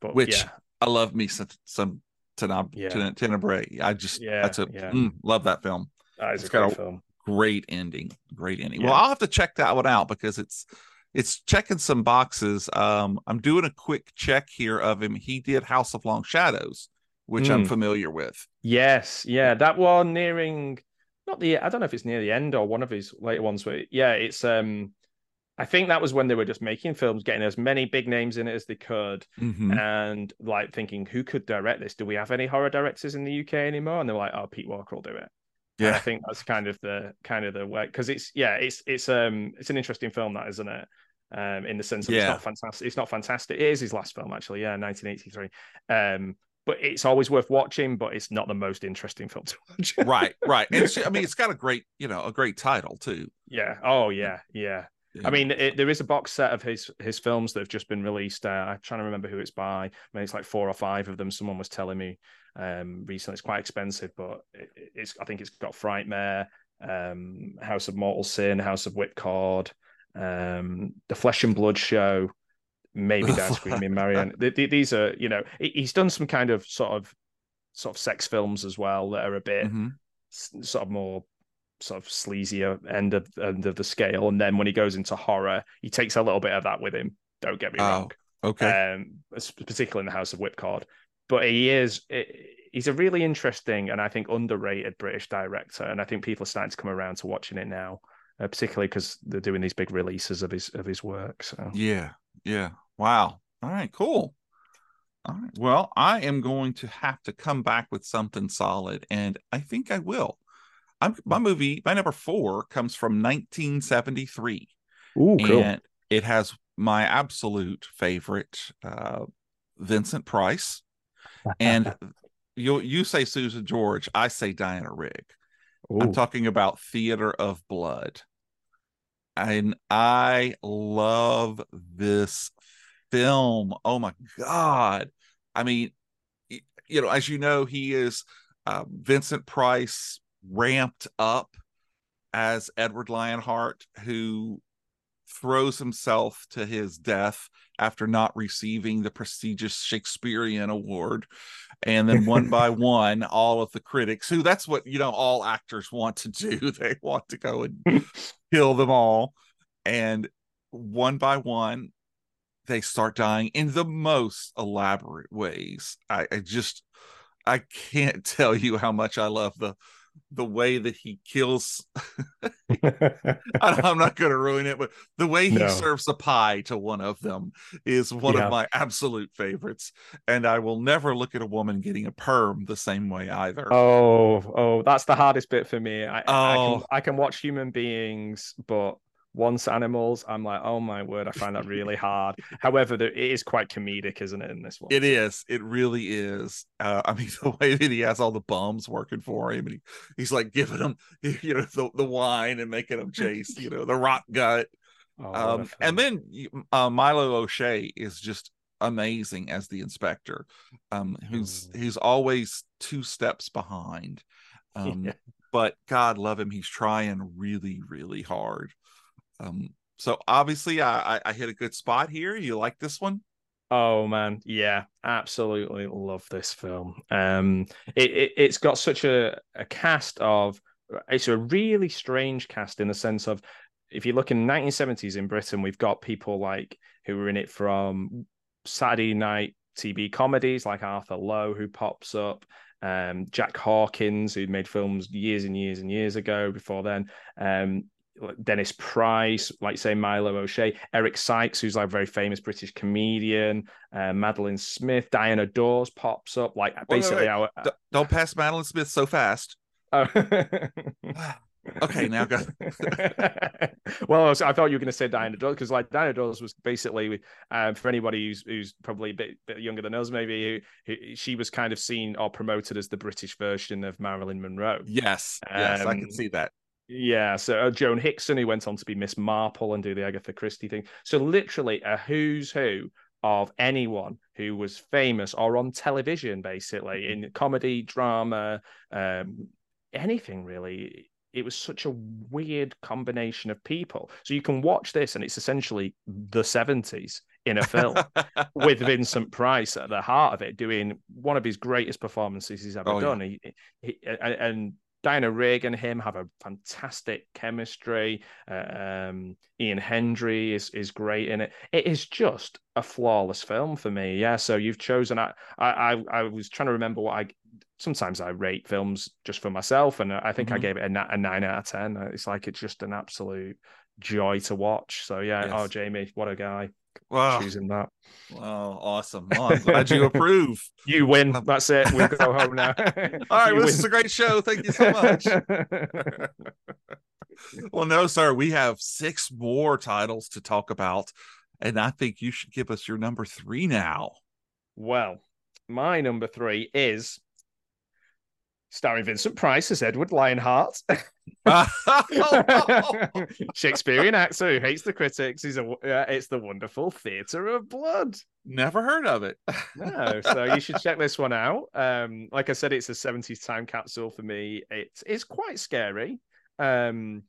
but Which yeah, I love me some some Tenab- Yeah. Tenebrae. I just Yeah, that's a yeah. mm, love that film. that is it's a great a- film. Great ending. Great ending. Yeah. Well, I'll have to check that one out because it's it's checking some boxes. Um, I'm doing a quick check here of him. He did House of Long Shadows, which I'm Mm. familiar with. Yes, yeah, that one nearing not the I don't know if it's near the end or one of his later ones, but yeah, it's um I think that was when they were just making films, getting as many big names in it as they could, Mhm. and like thinking who could direct this? Do we have any horror directors in the UK anymore? And they're like, oh, Pete Walker will do it. And I think that's kind of the kind of the way because it's yeah, it's it's um it's an interesting film that isn't it? Um, in the sense of Yeah. it's not fantastic. It's not fantastic. It is his last film actually, yeah, 1983. Um, but it's always worth watching, but it's not the most interesting film to watch. right, right. And it's, I mean, it's got a great, you know, a great title too. yeah. Oh yeah, yeah. I mean, it, there is a box set of his his films that have just been released. Uh, I'm trying to remember who it's by. I mean, it's like four or five of them. Someone was telling me um, recently. It's quite expensive, but it, it's. I think it's got Frightmare, um, House of Mortal Sin, House of Whipcord, um, The Flesh and Blood Show, maybe Die Screaming th- These are, you know, he's done some kind of sort of sort of sex films as well that are a bit Mhm. sort of more sort of sleazier end of end of the scale. And then when he goes into horror, he takes a little bit of that with him. Don't get me Oh, wrong. Okay. Um, particularly in the House of Whipcord. But he is eh, he's a really interesting and I think underrated British director. And I think people are starting to come around to watching it now, uh, particularly because they're doing these big releases of his of his work. So Yeah. Yeah. Wow. All right. Cool. All right. Well, I am going to have to come back with something solid, and I think I will. I'm my movie, my number four comes from 1973, Ooh, and it has my absolute favorite, uh, Vincent Price, and you you say Susan George, I say Diana Rigg. I'm talking about Theater of Blood. And I love this film. Oh my God. I mean, you know, as you know, he is uh, Vincent Price ramped up as Edward Lionheart, who throws himself to his death after not receiving the prestigious Shakespearean award. And then one by one, all of the critics, who that's what, you know, all actors want to do, they want to go and kill them all. And one by one, they start dying in the most elaborate ways. I, I just, I can't tell you how much I love the the way that he kills I- I'm not going to ruin it, but the way he No. serves a pie to one of them is one Yeah. of my absolute favorites. And I will never look at a woman getting a perm the same way either. Oh, oh, that's the hardest bit for me. I, I Oh. can I can watch human beings, but once animals, I'm like, oh my word, I find that really hard. However, there, it is quite comedic, isn't it, in this one? It is. It really is. Uh, I mean, the way that he has all the bums working for him, and he, he's like giving them, you know, the, the wine and making them chase, you know, the rock gut. Oh, Um, and then uh, Milo O'Shea is just amazing as the inspector, um, who's Mm. he's always two steps behind. Um, Yeah. But God love him, he's trying really, really hard. Um, so obviously, I, I hit a good spot here. You like this one? Oh man, yeah, absolutely love this film. Um, it, it it's got such a a cast of it's a really strange cast in the sense of if you look in 1970s in Britain, we've got people like who were in it from Saturday night TV comedies like Arthur Lowe who pops up, um, Jack Hawkins who made films years and years and years ago before then, um, Dennis Price, like say Milo O'Shea, Eric Sykes, who's like a very famous British comedian, uh, Madeline Smith, Diana Dors pops up. Like wait, basically wait. our D- don't pass Madeline Smith so fast. Oh. okay, now go. well, I thought you were going to say Diana Dors because, like, Diana Dors was basically, um, for anybody who's who's probably a bit, bit younger than us, maybe, who, who, she was kind of seen or promoted as the British version of Marilyn Monroe. Yes, yes, I can Um, see that. Yeah, so uh, Joan Hickson, who went on to be Miss Marple and do the Agatha Christie thing. So literally a who's who of anyone who was famous or on television, basically in comedy, drama, um, anything really. It was such a weird combination of people. So you can watch this, and it's essentially the seventies in a film with Vincent Price at the heart of it, doing one of his greatest performances he's ever Oh, yeah. done. He, he, and- and Diana Rigg and him have a fantastic chemistry. Uh, um, Ian Hendry is is great in it. It is just a flawless film for me. Yeah. So you've chosen. I I I, I was trying to remember what I. Sometimes I rate films just for myself, and I think I Mhm. gave it a, a nine out of ten. It's like it's just an absolute joy to watch. So yeah. Yes. Oh, Jamie, what a guy wow, choosing that. wow, awesome. Well, I'm glad you approve. You win. Um, That's it. We'll go home now. All right, well, this is a great show. Thank you so much. well, no, sir, we have six more titles to talk about, and I think you should give us your number three now. well, my number three is starring Vincent Price as Edward Lionheart, Shakespearean actor who hates the critics. He's a. Uh, it's the wonderful Theatre of Blood. Never heard of it. No, so you should check this one out. Um, like I said, it's a 70s time capsule for me. It's it's quite scary. Um,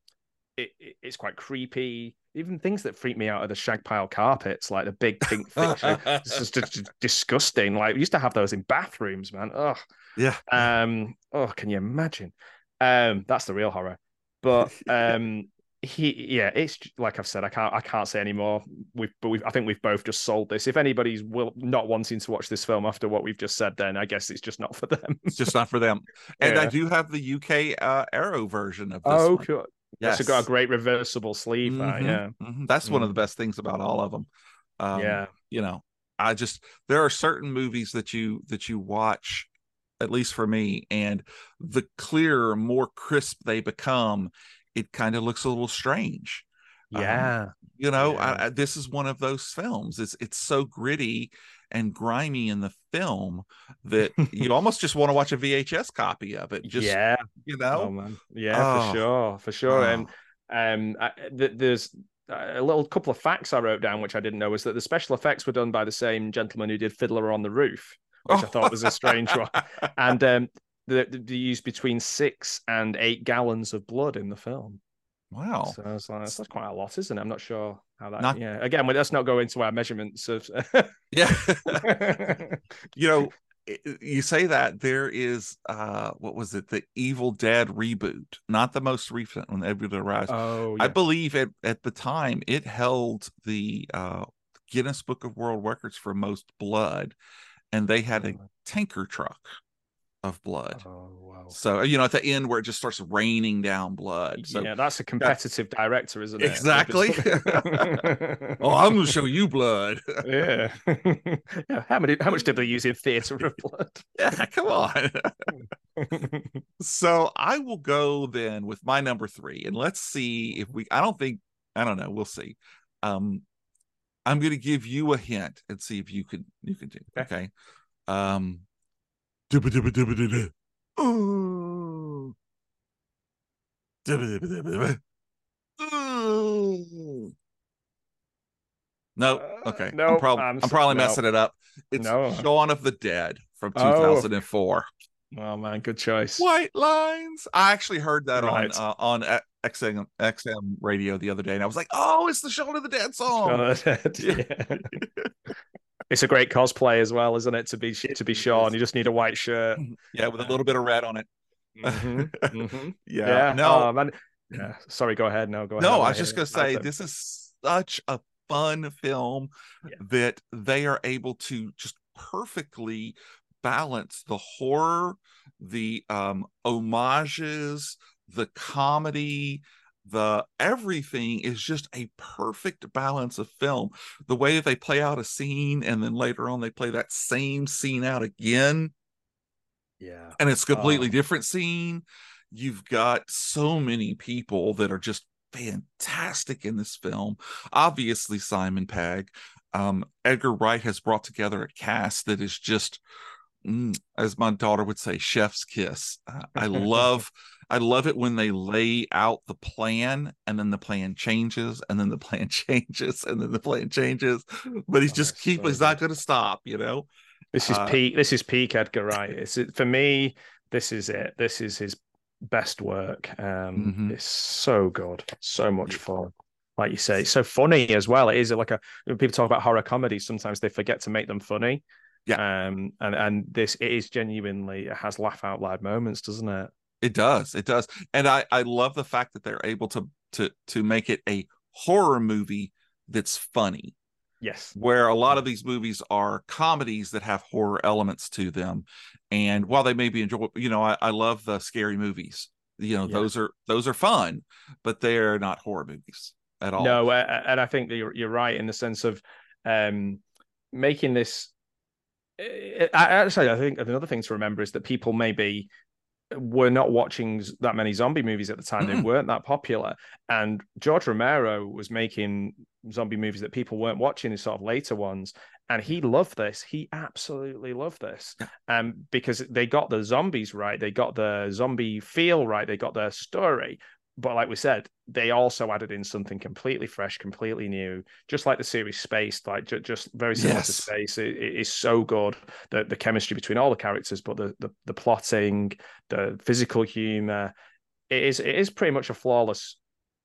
it, it- it's quite creepy. Even things that freak me out are the shag pile carpets, like the big pink fixture. it's just, just disgusting. Like we used to have those in bathrooms, man. Oh, yeah. um, oh, can you imagine? Um, that's the real horror. But um, he, yeah, it's like I've said, I can't, I can't say anymore. We've, but we've, I think we've both just sold this. If anybody's will not wanting to watch this film after what we've just said, then I guess it's just not for them. It's just not for them. And I do have the UK uh, Arrow version of this. oh, one. cool. Yes. It's got a great reversible sleeve. Mhm, yeah, mhm. That's one of Mm. the best things about all of them. Um, yeah, you know i just there are certain movies that you that you watch at least for me and the clearer more crisp they become it kind of looks a little strange Um, yeah. you know Yeah. I, I, this is one of those films it's it's so gritty and grimy in the film that you almost just want to watch a vhs copy of it just yeah. you Oh know man, yeah, Oh. for sure, for sure. Oh. And um, I, th- there's a little couple of facts I wrote down which I didn't know was that the special effects were done by the same gentleman who did Fiddler on the Roof, which I thought was a strange one. And um, they, they used between six and eight gallons of blood in the film. Wow So was like, that's quite a lot, isn't it? I'm not sure how that. Not- yeah, again, well, let's not go into our measurements of. yeah you know you say that there is uh what was it the evil dead reboot not the most recent one Edward Rise. oh, i believe at, at the time it held the uh guinness book of world records for most blood and they had a tanker truck of blood Oh wow. so you know at the end where it just starts raining down blood so yeah, that's a competitive director, isn't it? Exactly. oh i'm gonna show you blood yeah. yeah. How many? How much did they use in Theatre of Blood? yeah come on So I will go then with my number three, and let's see if we. I don't think I don't know. We'll see. Um, I'm going to give you a hint and see if you can you can do. Okay. Okay. Um. No, Uh, okay. no, I'm, prob- I'm I'm, probably no. messing it up. It's No. Shaun of the Dead from Oh. 2004. oh man, good choice. White lines. I actually heard that Right. on uh, on uh, XM XM radio the other day, and I was like, "Oh, it's the Shaun of the Dead song." Shaun of the Dead, yeah. It's a great cosplay as well, isn't it? To be to be Shaun, you just need a white shirt. yeah, with a little bit of red on it. Mhm, mhm. Yeah. Yeah. No, Oh, man. Yeah. Sorry. Go ahead. No. Go ahead. no. I was just gonna say this is such a fun film Yeah. that they are able to just perfectly balance the horror, the um homages, the comedy, the everything is just a perfect balance of film. The way that they play out a scene and then later on they play that same scene out again Yeah. and it's a completely Oh. different scene. you've got so many people that are just fantastic in this film. Obviously, Simon Pegg. Um, Edgar Wright has brought together a cast that is just, as my daughter would say, chef's kiss. Uh, I love, I love it when they lay out the plan and then the plan changes and then the plan changes and then the plan changes, but he's Oh, just keep. so he's not going to stop. You know. This is Uh, peak. This is peak Edgar Wright. It's for me. This is it. This is his best work. Um, Mhm. It's so good, so much fun. Like you say, it's so funny as well. It is like a when people talk about horror comedies. Sometimes they forget to make them funny. Yeah. Um, and and this it is genuinely it has laugh out loud moments, doesn't it? It does. It does. And I I love the fact that they're able to to to make it a horror movie that's funny. Yes. Where a lot of these movies are comedies that have horror elements to them. And while they may be enjoyable, you know, I, I love the scary movies. You know, Yeah. those are those are fun, but they're not horror movies at all. No, uh, and I think that you're you're right in the sense of um, making this. I, I- actually, I think another thing to remember is that people maybe were not watching that many zombie movies at the time. They Mm-mm. weren't that popular, and George Romero was making zombie movies that people weren't watching, his sort of later ones, and he loved this. He absolutely loved this, um, because they got the zombies right, they got the zombie feel right, they got their story, but like we said, they also added in something completely fresh, completely new, just like the series Spaced, like ju- just very similar to Yes. Spaced. It, it is so good the the chemistry between all the characters, but the the, the plotting, the physical humor, it is it is pretty much a flawless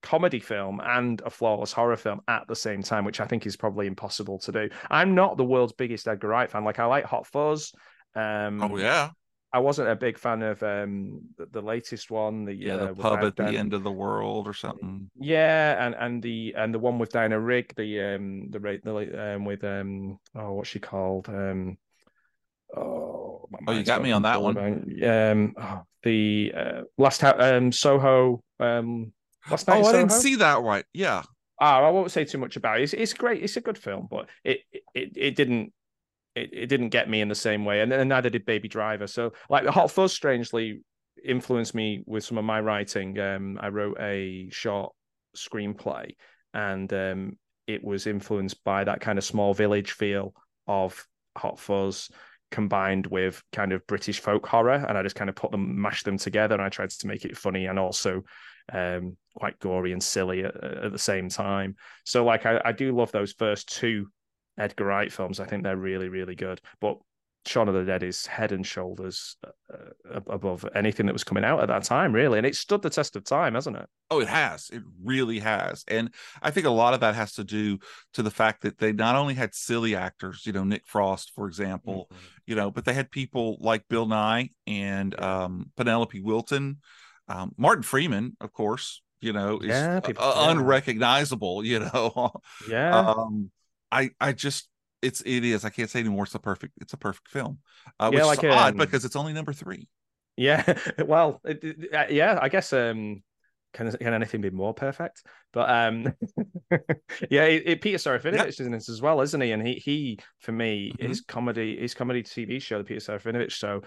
comedy film and a flawless horror film at the same time, which I think is probably impossible to do. I'm not the world's biggest Edgar Wright fan. Like I like Hot Fuzz. Um, Oh yeah. I wasn't a big fan of um the, the latest one. The Yeah, uh, the with pub at the end of the world or something. Yeah, and and the and the one with Diana Rigg, the um the rate the um with um oh what's she called um oh Oh, you got me on that one blank. um oh, the uh, last ha- um Soho um last night Oh, I didn't see that right. Yeah. Oh, I won't say too much about it. It's, it's great. It's a good film, but it it it didn't it, it didn't get me in the same way, and, and neither did Baby Driver. So, like Hot Fuzz, strangely influenced me with some of my writing. Um, I wrote a short screenplay, and um, it was influenced by that kind of small village feel of Hot Fuzz combined with kind of British folk horror, and I just kind of put them, mashed them together, and I tried to make it funny and also um, quite gory and silly at, at the same time. So, like, I, I do love those first two Edgar Wright films. I think they're really, really good. But Shaun of the Dead is head and shoulders uh, above anything that was coming out at that time, really, and it stood the test of time, hasn't it? Oh, it has. It really has. And I think a lot of that has to do to the fact that they not only had silly actors, you know, Nick Frost, for example, you know, but they had people like Bill Nighy and um, Penelope Wilton, um, Martin Freeman, of course, you know, is Yeah, uh, people- uh, yeah. unrecognizable, you know. Yeah, um, I I just it's it is. I can't say anymore. It's a perfect. It's a perfect film. Uh, Yeah, which like, is odd um, because it's only number three. yeah. Well, it, it- uh, yeah. I guess um, can can anything be more perfect? But um, yeah, it, it, Peter Serafinowicz is in this as well, isn't he? And he he for me Mhm. his comedy his comedy TV show, the Peter Serafinowicz show.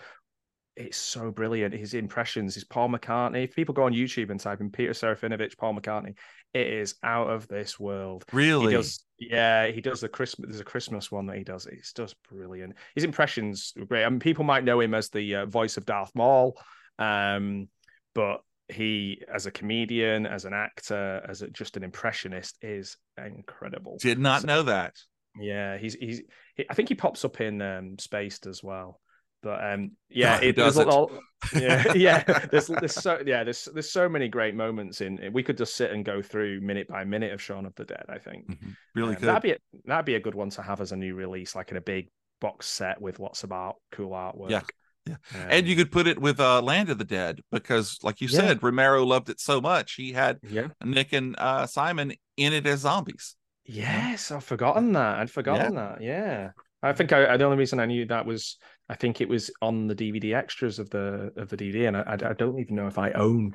It's so brilliant. His impressions, his Paul McCartney. If people go on YouTube and type in Peter Serafinowicz, Paul McCartney, it is out of this world. Really? He does, yeah. He does the Christmas. There's a Christmas one that he does. It's just brilliant. His impressions were great. I mean, people might know him as the uh, voice of Darth Maul, um, but he, as a comedian, as an actor, as a, just an impressionist, is incredible. Did not So- know that. Yeah, he's he's. He, I think he pops up in um, Spaced as well. But um, yeah, it, there's doesn't? all, yeah, yeah. There's there's so yeah there's there's so many great moments in. We could just sit and go through minute by minute of Shaun of the Dead. I think Mhm. Really Um, good. That'd be a, that'd be a good one to have as a new release, like in a big box set with lots of art, cool artwork. Yeah, yeah. Um, and you could put it with uh, Land of the Dead because, like you Yeah. said, Romero loved it so much. He had yeah. Nick and uh, Simon in it as zombies. Yes, I've forgotten that. I'd forgotten that. Yeah. I think I, the only reason I knew that was I think it was on the DVD extras of the of the DVD, and I, I don't even know if I own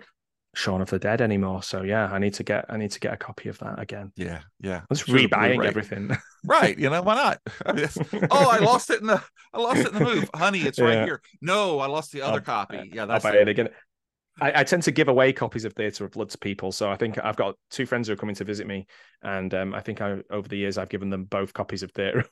Shaun of the Dead anymore. So yeah, I need to get I need to get a copy of that again. Yeah, yeah. I'm just Should rebuying everything. Right. You know, why not? I mean, oh, I lost it in the I lost it in the move. Honey, it's right Yeah. here. No, I lost the other I'll- copy. Yeah, I'll that's buy it. it again. I, I, tend to give away copies of Theatre of Blood to people. So I think I've got two friends who are coming to visit me, and um, I think I, over the years I've given them both copies of Theatre,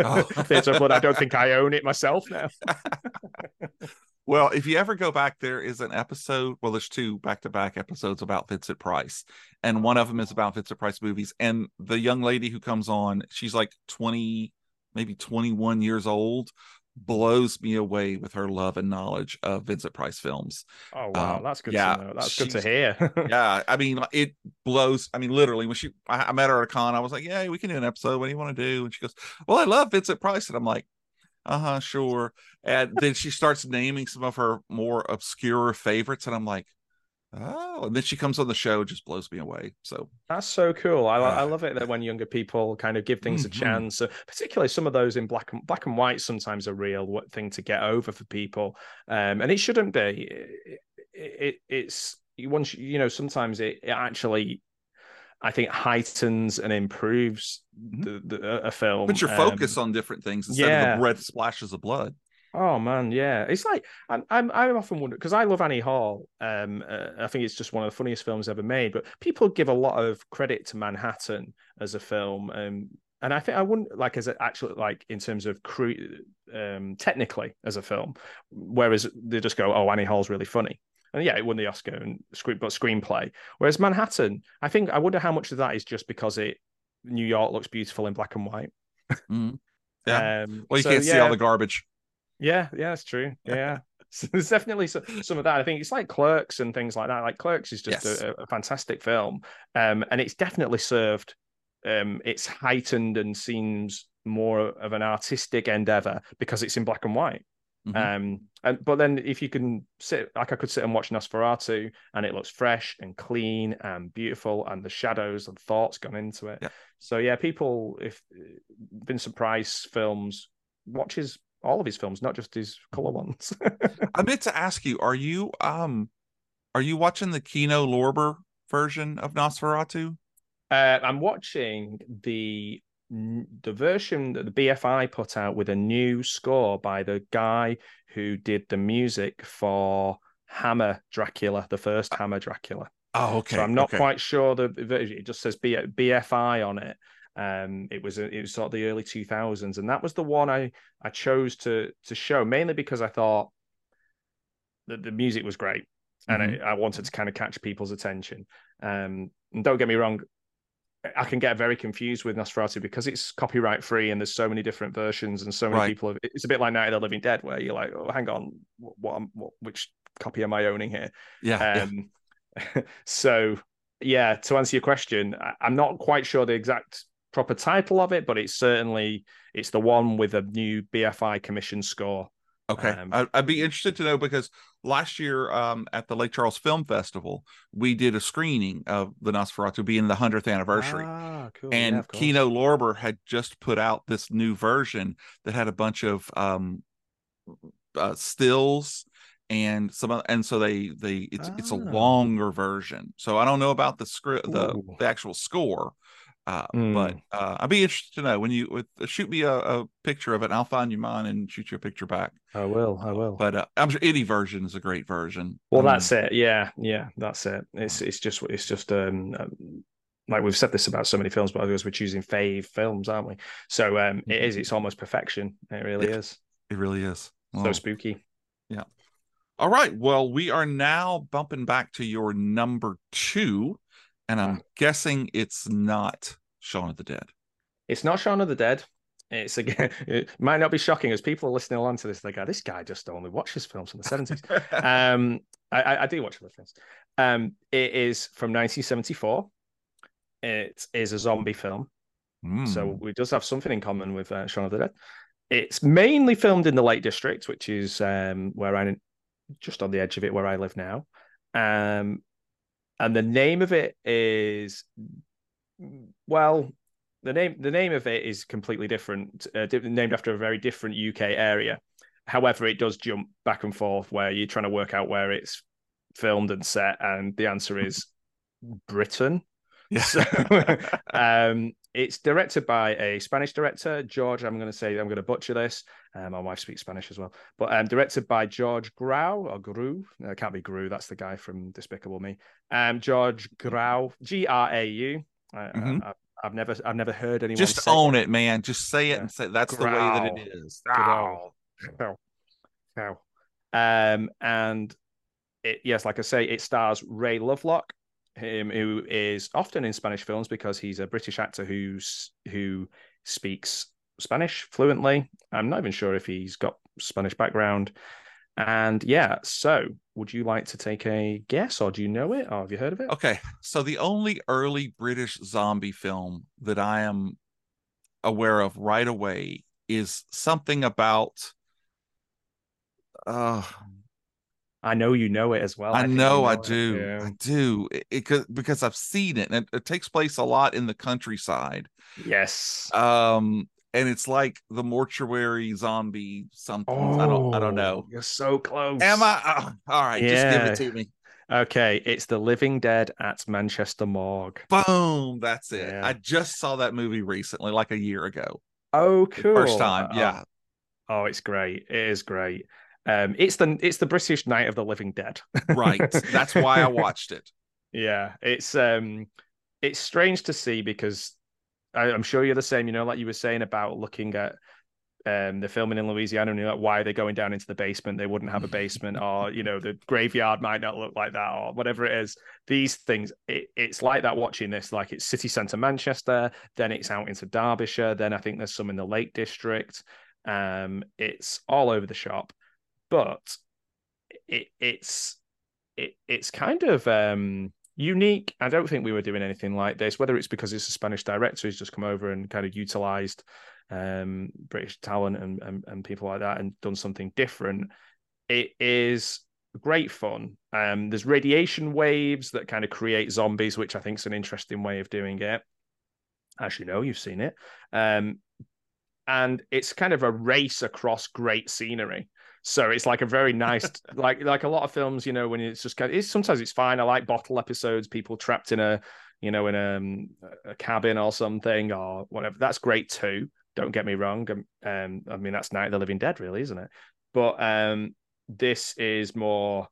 oh. Theatre of Blood. I don't think I own it myself now. well, if you ever go back, there is an episode. Well, there's two back-to-back episodes about Vincent Price, and one of them is about Vincent Price movies. And the young lady who comes on, she's like 20, maybe 21 years old blows me away with her love and knowledge of Vincent Price films. Oh wow, um, that's good. Yeah, to know. that's good to hear. yeah, I mean, it blows. I mean, literally, when she, I, I, met her at a con, I was like, "Yeah, we can do an episode. What do you want to do?" And she goes, "Well, I love Vincent Price," and I'm like, "Uh huh, sure." And then she starts naming some of her more obscure favorites, and I'm like, Oh, and then she comes on the show, just blows me away. So that's so cool. I, I love it that when younger people kind of give things mm-hmm. a chance, uh, particularly some of those in black and black and white, sometimes a real thing to get over for people, um, and it shouldn't be. It, it, it's once you know, sometimes it, it actually I think heightens and improves mm-hmm. the, the, a film. Put your focus um, on different things instead yeah. of the red splashes of blood. Oh man, yeah. It's like I'm I'm I often wonder because I love Annie Hall. Um, uh, I think it's just one of the funniest films ever made. But people give a lot of credit to Manhattan as a film. Um, and I think I wouldn't like as it actually like in terms of cre- um technically as a film, whereas they just go, "Oh, Annie Hall's really funny." And yeah, it won the Oscar and script, but screenplay. Whereas Manhattan, I think I wonder how much of that is just because it New York looks beautiful in black and white. Mm. Yeah. Um, well, you so, can't yeah. see all the garbage. Yeah, yeah, it's true. Yeah. so there's definitely some, some, of that. I think it's like Clerks and things like that. Like Clerks is just yes. a, a, fantastic film, um, and it's definitely served. Um, it's heightened and seems more of an artistic endeavor because it's in black and white. Mm-hmm. Um, and but then if you can sit like I could sit and watch Nosferatu, and it looks fresh and clean and beautiful, and the shadows and thoughts gone into it. Yeah. So yeah, people if Vincent Price films watches all of his films, not just his color ones. I meant to ask you: Are you um, are you watching the Kino Lorber version of Nosferatu? Uh, I'm watching the the version that the BFI put out with a new score by the guy who did the music for Hammer Dracula, the first uh, Hammer Dracula. Oh, okay. So I'm not okay. quite sure the version. It just says BFI on it. Um, it was it was sort of the early 2000s, and that was the one I I chose to to show mainly because I thought that the music was great, and mm-hmm. I, I, wanted to kind of catch people's attention. Um, and don't get me wrong, I can get very confused with Nosferatu because it's copyright free and there's so many different versions and so many right. people. Have, it's a bit like Night of the Living Dead, where you're like, oh, hang on, what, what, what which copy am I owning here? Yeah. Um, yeah. so yeah, to answer your question, I, I'm not quite sure the exact proper title of it, but it's certainly it's the one with a new BFI commission score. Okay, um, I'd be interested to know because last year um, at the Lake Charles Film Festival, we did a screening of the Nosferatu being the hundredth anniversary, ah, cool. and yeah, Kino Lorber had just put out this new version that had a bunch of um, uh, stills and some and so they they it's ah. it's a ah. longer version. So I don't know about the script the, the actual score, uh, mm. But uh, I'd be interested to know when you with, uh, shoot me a, a, picture of it. I'll find you mine and shoot you a picture back. I will. I will. But uh, I'm sure any version is a great version. Well, that's it. Yeah, yeah, that's it. It's it's just it's just um, um like we've said this about so many films, but because we're choosing fave films, aren't we? So um, it is. Mm-hmm. It's almost perfection. It really it, is. It really is. Well, so spooky. Yeah. All right. Well, we are now bumping back to your number two, and I'm guessing it's not Shaun of the Dead. It's not Shaun of the Dead. It's again, it might not be shocking as people are listening along to this. They go, "This guy just only watches films from the seventies." um, I, I, do watch other films. Um, it is from 1974. It is a zombie film, mm. so it does have something in common with uh, Shaun of the Dead. It's mainly filmed in the Lake District, which is um, where I'm just on the edge of it, where I live now. Um, and the name of it is well, the name the name of it is completely different, uh, named after a very different UK area. However, it does jump back and forth where you're trying to work out where it's filmed and set, and the answer is Britain. Yeah. So, um, it's directed by a Spanish director, George. I'm going to say I'm going to butcher this. Um, my wife speaks Spanish as well, but um, directed by George Grau or Gru. No, it can't be Gru. That's the guy from Despicable Me. Um, George Grau, G R A U. Mm-hmm. I, have never, I've never heard anyone just own it. it. man. Just say it yeah. and say that's the way that it is. Grau. Grau. Grau. Um, and it, yes, like I say, it stars Ray Lovelock, him who is often in Spanish films because he's a British actor who's who speaks Spanish fluently. I'm not even sure if he's got Spanish background. And yeah, so would you like to take a guess or do you know it or have you heard of it? Okay. So the only early British zombie film that I am aware of right away is something about uh I know you know it as well. I, I know, I do. Yeah. I do. It, it, because I've seen it, and it, it, takes place a lot in the countryside. Yes. Um, and it's like the mortuary zombie something. Oh, I don't. I don't know. Oh, you're so close. Am I? Oh, all right, yeah. just give it to me. Okay, it's the Living Dead at Manchester Morgue. Boom! That's it. Yeah. I just saw that movie recently, like a year ago. Oh, cool! First time, yeah. Oh, oh it's great. It is great. Um, it's the it's the British Night of the Living Dead. right. That's why I watched it. Yeah, it's um, it's strange to see because I, am sure you're the same. You know, like you were saying about looking at um, the filming in Louisiana, and you're like, why are they going down into the basement? They wouldn't have a basement, or you know, the graveyard might not look like that, or whatever it is. These things, it, it's like that. Watching this, like it's city centre Manchester, then it's out into Derbyshire, then I think there's some in the Lake District. Um, it's all over the shop but it, it's it, it's kind of um, unique. I don't think we were doing anything like this. Whether it's because it's a Spanish director who's just come over and kind of utilized um, British talent and, and, and people like that and done something different. It is great fun. Um, there's radiation waves that kind of create zombies, which I think is an interesting way of doing it. As you know, you've seen it. Um, and it's kind of a race across great scenery. So it's like a very nice, like like a lot of films, you know, when it's just kind of, it's, sometimes it's fine. I like bottle episodes, people trapped in a, you know, in a, um, a cabin or something or whatever. That's great too. Don't get me wrong. Um, um, I mean, that's Night of the Living Dead, really, isn't it? But um, this is more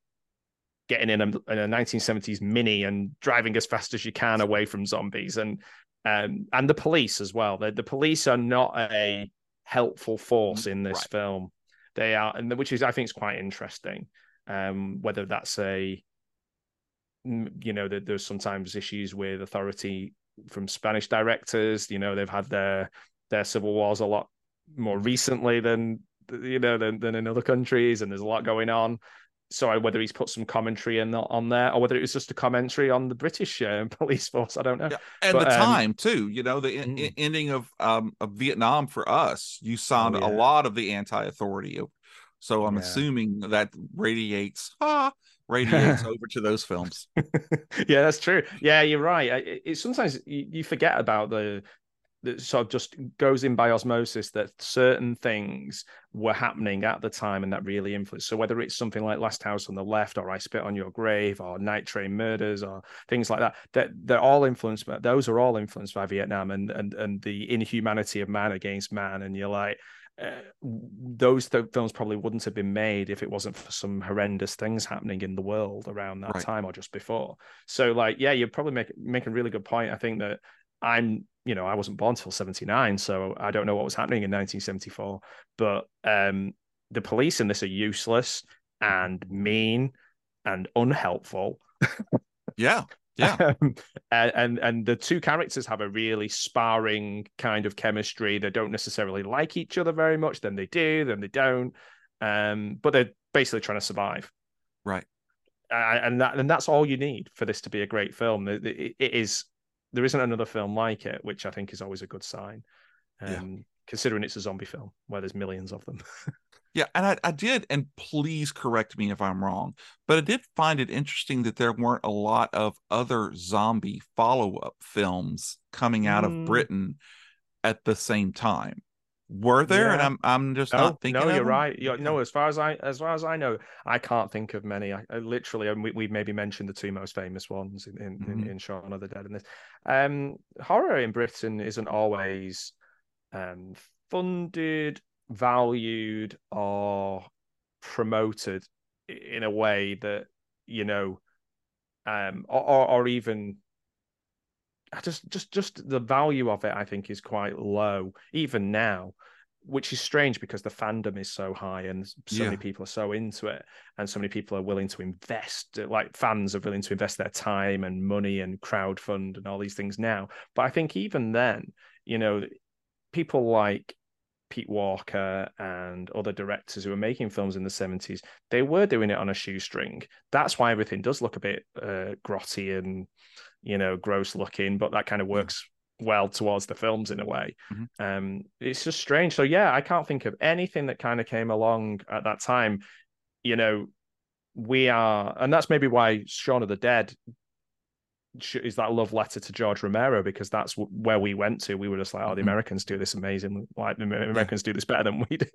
getting in a, in a 1970s mini and driving as fast as you can away from zombies and um, and the police as well. The, the police are not a helpful force in this right. film. They are, and which is I think is quite interesting. Um, whether that's a you know that there's sometimes issues with authority from Spanish directors. You know they've had their their civil wars a lot more recently than you know than, than in other countries, and there's a lot going on sorry whether he's put some commentary in on there or whether it was just a commentary on the British uh, police force. I don't know. Yeah. And but, the um, time too, you know, the mm. ending of um of Vietnam for us, you sound oh, yeah. a lot of the anti-authority. So I'm yeah. assuming that radiates ah radiates over to those films. yeah, that's true. Yeah, you're right. It, it sometimes you, you forget about the that sort of just goes in by osmosis that certain things were happening at the time and that really influenced. So whether it's something like Last House on the Left or I Spit on Your Grave or Night Train Murders or things like that, that they're all influenced. By, those are all influenced by Vietnam and and and the inhumanity of man against man. And you're like. Uh, those th- films probably wouldn't have been made if it wasn't for some horrendous things happening in the world around that right. time or just before. So, like, yeah, you're probably make make a really good point. I think that I'm you know, I wasn't born till 79, so I don't know what was happening in 1974. But um, the police in this are useless and mean and unhelpful. yeah. Yeah. Um, and and the two characters have a really sparring kind of chemistry. They don't necessarily like each other very much. Then they do, then they don't. Um, but they're basically trying to survive. Right. Uh, and that and that's all you need for this to be a great film. it, it, it is there isn't another film like it, which I think is always a good sign. Um, yeah. Considering it's a zombie film where there's millions of them. yeah, and I, I did, and please correct me if I'm wrong, but I did find it interesting that there weren't a lot of other zombie follow up films coming out mm. of Britain at the same time. Were there? And I'm I'm just No, not thinking. no, you're them? right. You're, Yeah. No, as far as I as far as I know, I can't think of many. I, I literally, and we, we've maybe mentioned the two most famous ones in in, Mhm. in, in Shaun of the Dead and this. Um, horror in Britain isn't always um funded, valued, or promoted in a way that you know, um, or or, or even. Just, just, just the value of it, I think, is quite low even now which is strange because the fandom is so high and so Yeah. many people are so into it and so many people are willing to invest like fans are willing to invest their time and money and crowdfund and all these things now but i think even then you know people like Pete Walker and other directors who were making films in the 70s, they were doing it on a shoestring. That's why everything does look a bit uh, grotty and, you know, gross looking, but that kind of works well towards the films in a way. Mhm. Um, it's just strange. So, yeah, I can't think of anything that kind of came along at that time. You know, we are, and that's maybe why Shaun of the Dead is that love letter to George Romero because that's where we went to. We were just like, oh, the Mhm. Americans do this amazing. Like the Americans do this better than we do.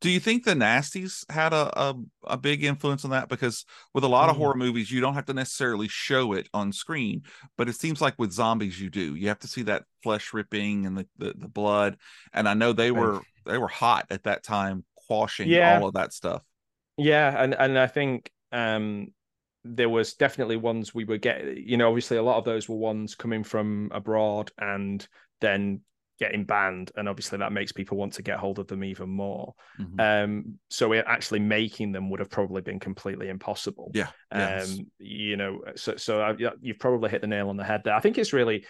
Do you think the Nasties had a, a a big influence on that? Because with a lot of Mm. horror movies, you don't have to necessarily show it on screen, but it seems like with zombies, you do. You have to see that flesh ripping and the the, the blood. And I know they were they were hot at that time, quashing Yeah. all of that stuff. Yeah, and and I think um there was definitely ones we were getting. You know, obviously a lot of those were ones coming from abroad and then getting banned, and obviously that makes people want to get hold of them even more. Mhm. Um, so actually making them would have probably been completely impossible. yeah. yes. Um, you know, so so I, you've probably hit the nail on the head there. I think it's really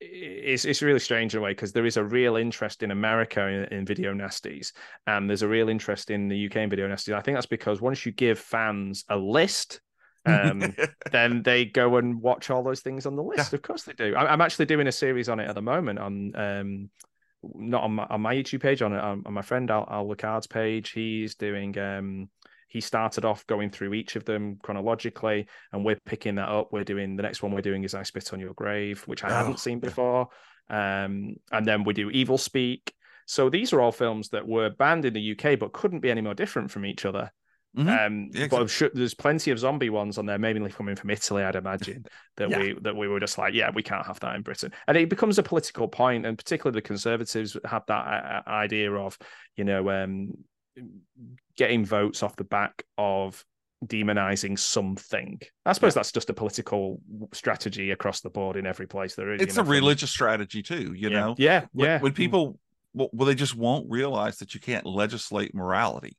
it's it's really strange in a way because there is a real interest in America in, in video nasties, and there's a real interest in the UK in video nasties. I think that's because once you give fans a list. Um, then they go and watch all those things on the list. Of course they do. I- I'm actually doing a series on it at the moment on um not on my on my YouTube page on on, on my friend Al, Al Lucard's page. He's doing um he started off going through each of them chronologically, and we're picking that up. We're doing the next one we're doing is I Spit on Your Grave, which I Oh, hadn't seen yeah. before. Um, and then we do Evilspeak. So these are all films that were banned in the UK but couldn't be any more different from each other. Mhm. Um, Yeah, but I'm sure there's plenty of zombie ones on there, mainly coming from Italy, I'd imagine. That Yeah. we that we were just like, yeah, we can't have that in Britain, and it becomes a political point, and particularly the Conservatives have that uh, uh, idea of, you know, um, getting votes off the back of demonizing something. I suppose that's just a political strategy across the board in every place there is. it's you a know, from- religious strategy too, you yeah. know. yeah, When, yeah. when people well, well, they just won't realize that you can't legislate morality.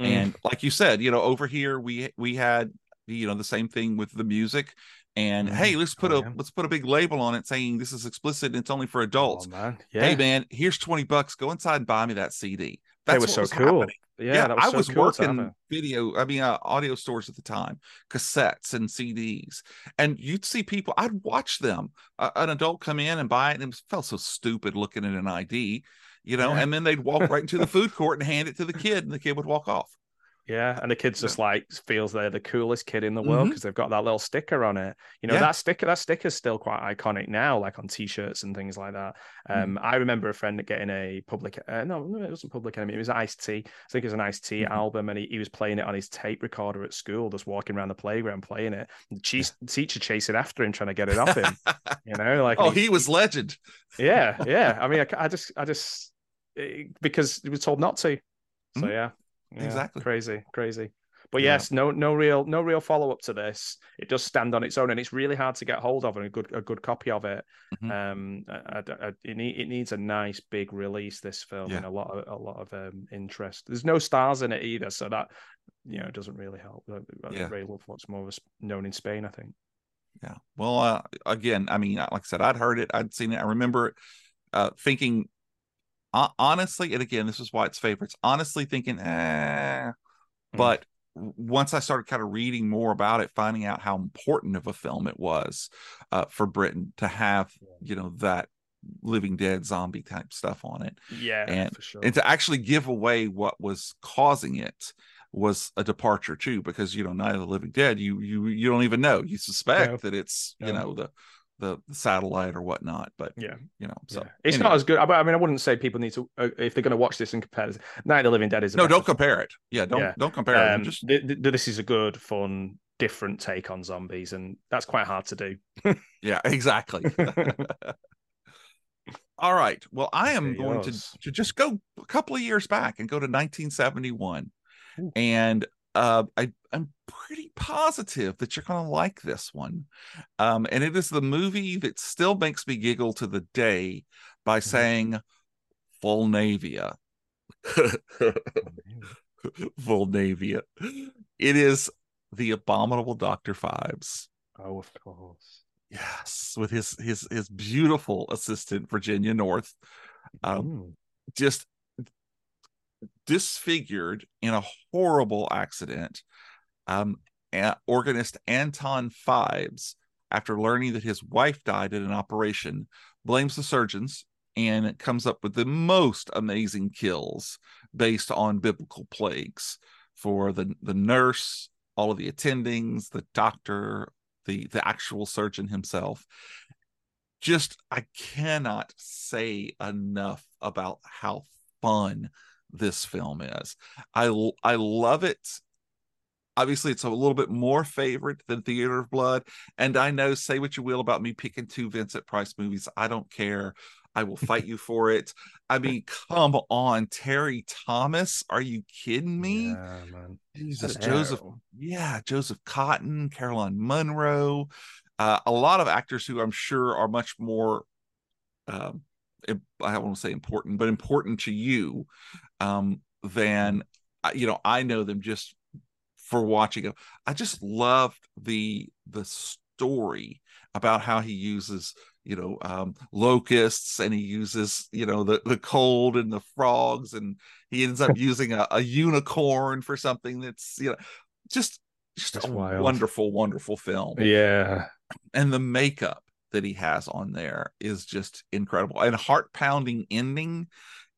Mm. and like you said you know over here we we had you know the same thing with the music and Mhm. hey let's put Oh, a yeah. let's put a big label on it saying this is explicit and it's only for Oh, adults man, yeah, hey man here's 20 bucks go inside and buy me that cd that was so was cool. happening. Yeah, that was I so was cool working video, I mean, uh, audio stores at the time, cassettes and CDs, and you'd see people. I'd watch them, uh, an adult come in and buy it, and it felt so stupid looking at an ID, you know, Yeah. and then they'd walk right into the food court and hand it to the kid, and the kid would walk off. Yeah, and the kid's just like feels they're the coolest kid in the world because they've got that little sticker on it. You know, Yeah. that sticker, that sticker's still quite iconic now, like on t-shirts and things like that. Mm. Um, I remember a friend getting a public, uh, no, no, it wasn't public enemy. It was Ice T. I think it was an Ice T Mhm. album, and he, he was playing it on his tape recorder at school, just walking around the playground playing it. The cheese, teacher chasing after him, trying to get it off him. You know, like oh, and he was legend. yeah, yeah. I mean, I, I just, I just because he was told not to. So Mhm. yeah, yeah, Exactly. crazy, crazy. But Yeah. yes, no, no real, no real follow up to this. It does stand on its own, and it's really hard to get hold of and a good, a good copy of it. Mhm. Um, I, I, I- it, need, it needs a nice big release. This film Yeah. and a lot of, a lot of um, interest. There's no stars in it either, so that you know doesn't really help. Yeah. Ray Lovelock's more of a s- known in Spain, I think. Yeah. Well, uh, again, I mean, like I said, I'd heard it, I'd seen it. I remember uh, thinking, uh, honestly, and again, this is why it's favorites. Honestly, thinking, eh. But w- once I started kind of reading more about it, finding out how important of a film it was uh, for Britain to have, you know, that Living Dead zombie type stuff on it, Yeah, And- for sure. and to actually give away what was causing it was a departure too because you know neither the living dead you you you don't even know you suspect No. that it's you No. know the the, satellite or whatnot. But Yeah. you know, so yeah. it's anyway. not as good. I mean, I wouldn't say people need to uh, if they're going to watch this and compare. This. Night of the Living Dead is No, don't compare it. Yeah, don't Yeah. don't compare it. Um, Just th- th- this is a good, fun, different take on zombies, and that's quite hard to do. yeah, exactly. All right. Well, I am going to, to just go a couple of years back and go to 1971. Ooh. And uh, I, I'm pretty positive that you're going to like this one. Um, and it is the movie that still makes me giggle to the day by Mm-hmm. saying Vulnavia. Vulnavia. It is the abominable Dr. Phibes. oh, of course. Yes, with his his his beautiful assistant Virginia North, um, Mm. just disfigured in a horrible accident. Um, organist Anton Phibes, after learning that his wife died in an operation, blames the surgeons and comes up with the most amazing kills based on biblical plagues for the the nurse, all of the attendings, the doctor, the the actual surgeon himself. Just I cannot say enough about how fun this film is. I I love it. Obviously, it's a little bit more favorite than Theater of Blood. And I know, say what you will about me picking two Vincent Price movies. I don't care. I will fight you for it. I mean, come on, Terry Thomas. Are you kidding me? Yeah, man. Jesus, Joseph. Yeah, Joseph Cotten, Caroline Munro, uh, a lot of actors who I'm sure are much more, um, I don't want to say important, but important to you um, than you know. I know them just for watching them. I just loved the the story about how he uses you know um locusts and he uses you know the the cold and the frogs and he ends up using a, a unicorn for something that's you know just just That's a wild. wonderful wonderful film Yeah. and the makeup that he has on there is just incredible and heart pounding ending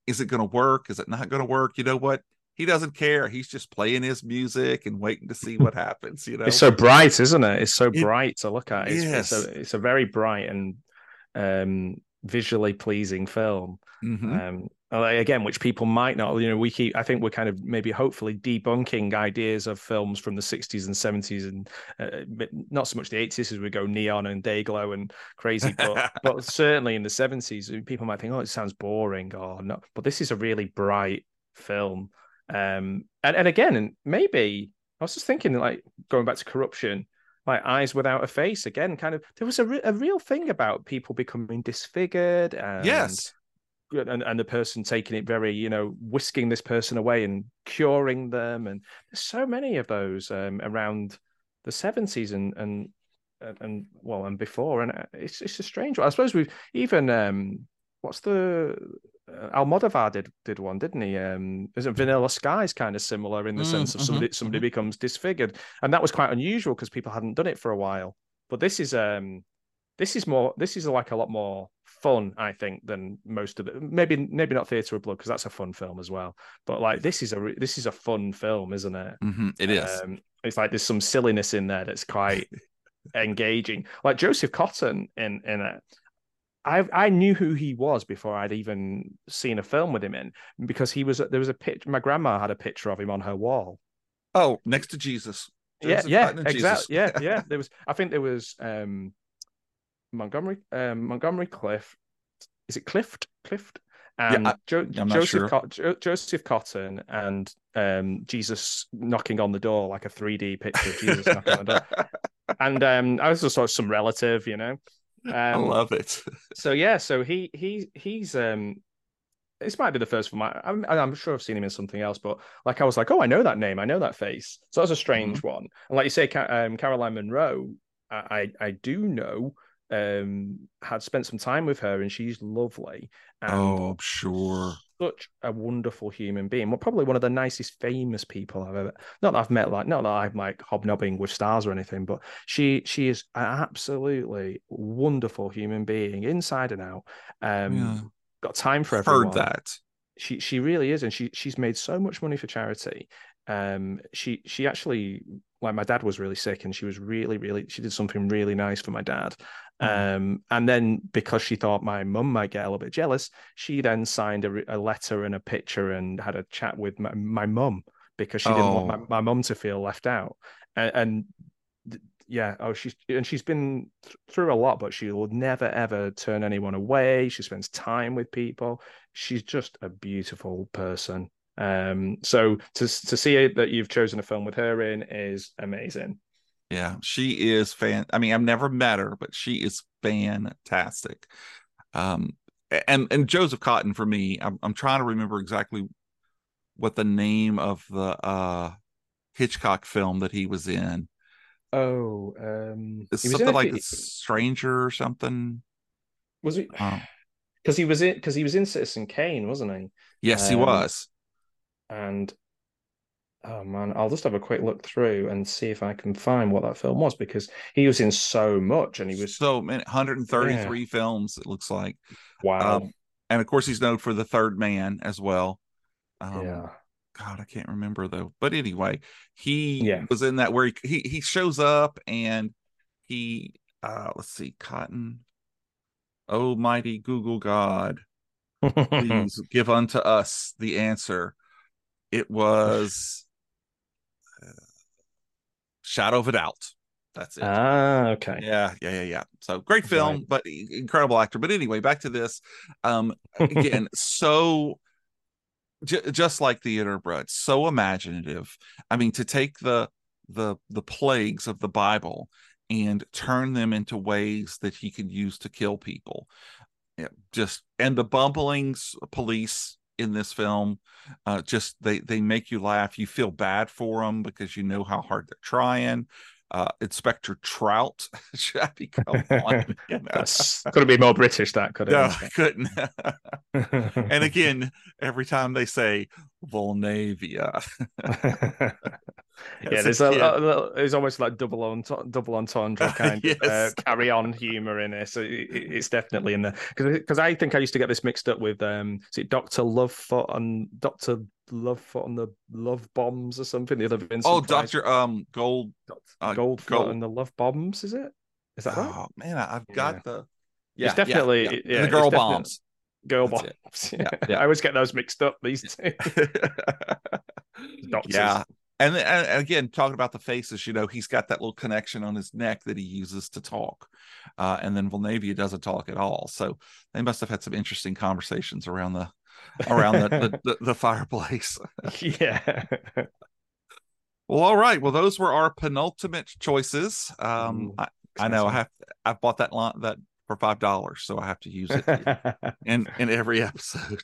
is it going to work is it not going to work you know what he doesn't care he's just playing his music and waiting to see what happens you know It's so bright, isn't it? It's so It- bright to look at. It's, Yes. it's, a, it's a very bright and um, visually pleasing film. Mhm. Um, again, which people might not, you know, we keep, I think we're kind of maybe hopefully debunking ideas of films from the 60s and 70s and uh, not so much the 80s as we go neon and day glow and crazy, but, but certainly in the 70s, people might think, oh, it sounds boring or not. But this is a really bright film. Um, and, and again, and maybe I was just thinking, like going back to corruption, like eyes without a face again, kind of, there was a, re- a real thing about people becoming disfigured and yes and, and the person taking it very, you know, whisking this person away and curing them. And there's so many of those um, around the 70s and, and, and, well, and before. And uh, it's, it's a strange one. I suppose we've even, um, what's the, uh, Almodovar did did one, didn't he? Um, isn't Vanilla Skies kind of similar in the Mm, sense of mhm, somebody somebody becomes disfigured, and that was quite unusual because people hadn't done it for a while. But this is um, this is more this is like a lot more fun, I think, than most of the maybe maybe not Theatre of Blood because that's a fun film as well. But like this is a this is a fun film, isn't it? Mhm, it is Um, it's like there's some silliness in there that's quite engaging. Like Joseph Cotten in in it. I I knew who he was before I'd even seen a film with him in because he was there was a picture. My grandma had a picture of him on her wall. oh next to jesus Joseph yeah, yeah, exactly. Yeah, yeah. There was. I think there was um Montgomery um Montgomery Clift. Is it Clift? Clift. And I- jo- Joseph sure. Cot- Jo- Joseph Cotten and um Jesus knocking on the door like a 3D picture of Jesus knocking on the door. And um I was just sort of some relative, you know. Um, i love it so yeah, so he he he's um this might be the first. I, I'm I'm sure I've seen him in something else, but like I was like, oh, I know that name, I know that face. So that's a strange Mm-hmm. one. And like you say, um, Caroline Munro, I I do know um had spent some time with her, and she's lovely. And oh I'm sure such a wonderful human being. Well, probably one of the nicest famous people I've ever. Not that I've met, like not that I'm like hobnobbing with stars or anything, but she she is an absolutely wonderful human being, inside and out. Um, Yeah. got time for everyone. heard that She she really is, and she she's made so much money for charity. Um, she she actually like my dad was really sick, and she was really really she did something really nice for my dad, Um, and then because she thought my mum might get a little bit jealous, she then signed a, a letter and a picture and had a chat with my, mum because she didn't Oh. want my, my mum to feel left out. And, and th- yeah, oh, she's and she's been th- through a lot, but she will never ever turn anyone away. She spends time with people. She's just a beautiful person. Um, so to to see it, that you've chosen a film with her in is amazing. Yeah, she is fan. I mean, I've never met her, but she is fantastic. Um, and and Joseph Cotten for me, I'm I'm trying to remember exactly what the name of the uh Hitchcock film that he was in. Oh, um, It's he something like The Stranger or something. was he? Um, Because he was in because he was in Citizen Kane, wasn't he? yes, he Um, was. And oh man, I'll just have a quick look through and see if I can find what that film was because he was in so much and he was so many 133 films. It looks like, wow. um, and of course he's known for The Third Man as well. Um, yeah. God, I can't remember though. But anyway, he Yeah. was in that where he, he he shows up and he uh let's see, Cotten. Oh mighty Google God, please give unto us the answer. It was Shadow of a Doubt. That's it. ah, okay. Yeah, yeah, yeah, yeah. So great film, Right. but incredible actor. But anyway, back to this. Um, again, so j- just like Theatre of Blood, so imaginative. I mean, to take the the the plagues of the Bible and turn them into ways that he could use to kill people. Yeah, just and the bumbling police in this film uh just they they make you laugh you feel bad for them because you know how hard they're trying uh inspector trout mean, come on you know? That's couldn't be more British. That could no couldn't and again every time they say vulnavia yeah, there's a, a little, there's almost like double on double entendre kind of uh, carry on humor in it. So it, it- it's definitely in there because I think I used to get this mixed up with um, is it Doctor Lovefoot and Doctor Lovefoot and the Love Bombs or something? The other Vincent. oh dr um gold uh, Goldfoot Gold- and the Love Bombs. Is it? Is that right? oh man I- i've got Yeah. the It's definitely- yeah, yeah, the girl bombs Girl That's Bombs. Yeah, yeah. I always get those mixed up. These two. Doctors. yeah and, and again talking about the faces you know he's got that little connection on his neck that he uses to talk uh, and then Vulnavia doesn't talk at all. So they must have had some interesting conversations around the around the, the, the, the fireplace. Yeah. well all right. Well those were our penultimate choices. Um Ooh, I, I know i have i've bought that lot that for five dollars so i have to use it in in every episode.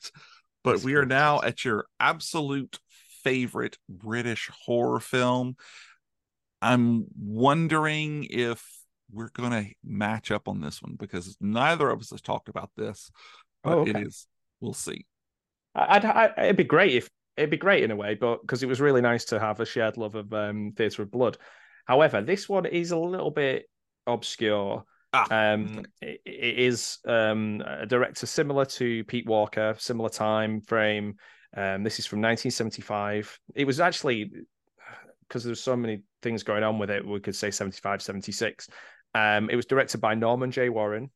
But we are now at your absolute favorite British horror film. I'm wondering if we're going to match up on this one because neither of us has talked about this. But Oh, okay. is. We'll see. I'd, I, it'd be great if it'd be great in a way, but because it was really nice to have a shared love of um, Theatre of Blood. However, this one is a little bit obscure. Ah, Um, it, it is um, a director similar to Pete Walker, similar time frame. Um, this is from 1975. It was actually because there's so many things going on with it. We could say 75, 76. Um, it was directed by Norman J. Warren,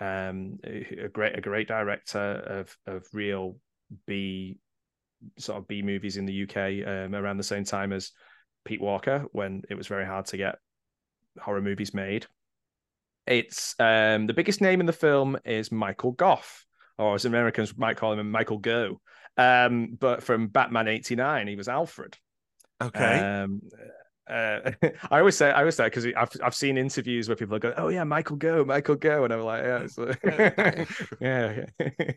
um, a great a great director of of real B sort of B movies in the UK um, around the same time as Pete Walker when it was very hard to get horror movies made. It's um, the biggest name in the film is Michael Gough, or as Americans might call him, Michael Go. Um, but from Batman '89, he was Alfred. okay. Um, uh, I always say, I always say because I've I've seen interviews where people go, "Oh yeah, Michael Go, Michael Go," and I'm like, "Yeah, yeah." yeah.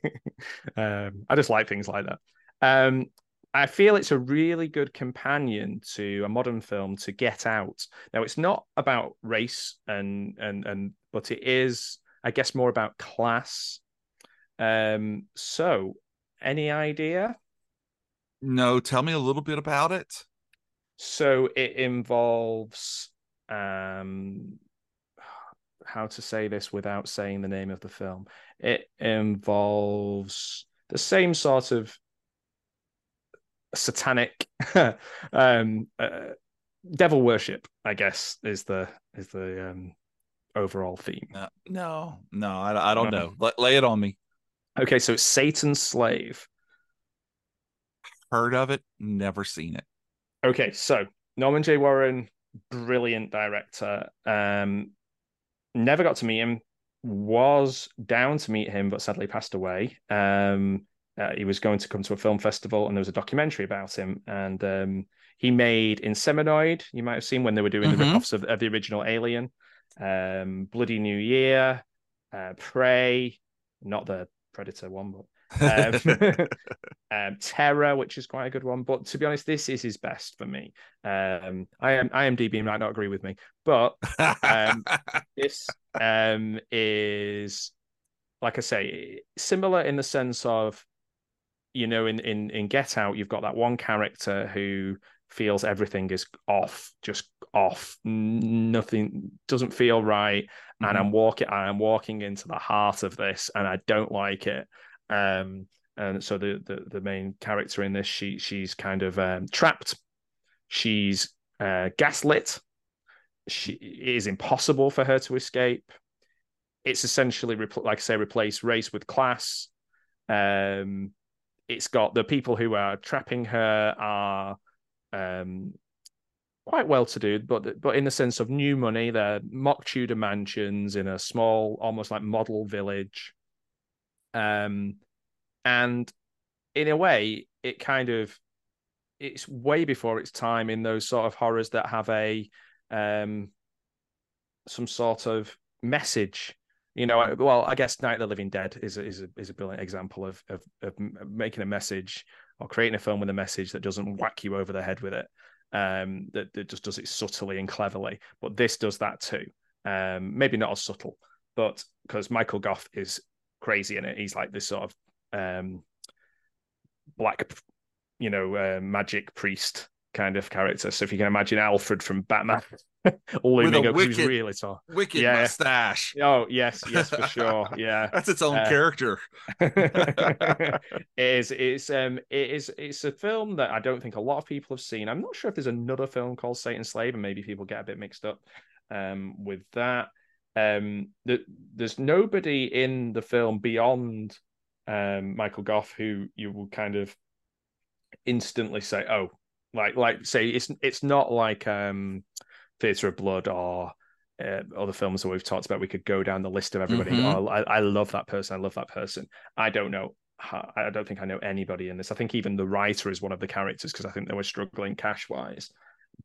um, I just like things like that. Um, I feel it's a really good companion to a modern film to Get Out. Now, it's not about race and and and, but it is, I guess, more about class. Um, so, any idea? no, tell me a little bit about it. So it involves um how to say this without saying the name of the film. It involves the same sort of satanic um uh, devil worship, I guess is the is the um overall theme? No, no, no I, I don't no. know. lay it on me. Okay, so it's Satan's Slave. Heard of it, never seen it. Okay, so Norman J. Warren, brilliant director. Um, never got to meet him. Was down to meet him, but sadly passed away. Um, uh, he was going to come to a film festival, and there was a documentary about him. And um, he made Inseminoid. You might have seen when they were doing mm-hmm. the ripoffs of, of the original Alien. Um, Bloody New Year, uh, Prey, not the Predator one, but um, um, Terror, which is quite a good one. But to be honest, this is his best for me. Um, I am IMDb might not agree with me, but um, this um, is, like I say, similar in the sense of, you know, in in in Get Out, you've got that one character who feels everything is off, just off. Nothing doesn't feel right, mm-hmm. and I'm walking. I'm walking into the heart of this, and I don't like it. Um, and so the, the the main character in this, she she's kind of um, trapped. She's uh, gaslit. She it is impossible for her to escape. It's essentially, like I say, replace race with class. Um, it's got the people who are trapping her are um, quite well to do, but but in the sense of new money, they're mock Tudor mansions in a small, almost like model village. Um, and in a way, it kind of it's way before its time in those sort of horrors that have a um some sort of message. You know well i guess night of the living dead is a, is a, is a brilliant example of, of of making a message or creating a film with a message that doesn't whack you over the head with it um that, that just does it subtly and cleverly but this does that too um maybe not as subtle but because michael gough is crazy in it. He's like this sort of um, black, you know, uh, magic priest kind of character. So if you can imagine Alfred from Batman looming up, wicked, he's really tall, wicked yeah. mustache. Oh yes, yes for sure. Yeah, that's its own uh, character. it is. It's um. It is. It's a film that I don't think a lot of people have seen. I'm not sure if there's another film called Satan's Slave, and maybe people get a bit mixed up um with that um, the, there's nobody in the film beyond um, Michael Gough who you will kind of instantly say, "Oh, like like say it's it's not like um, Theatre of Blood or uh, other films that we've talked about. We could go down the list of everybody. Mm-hmm. Oh, I, I love that person. I love that person. I don't know. I don't think I know anybody in this. I think even the writer is one of the characters because I think they were struggling cash wise.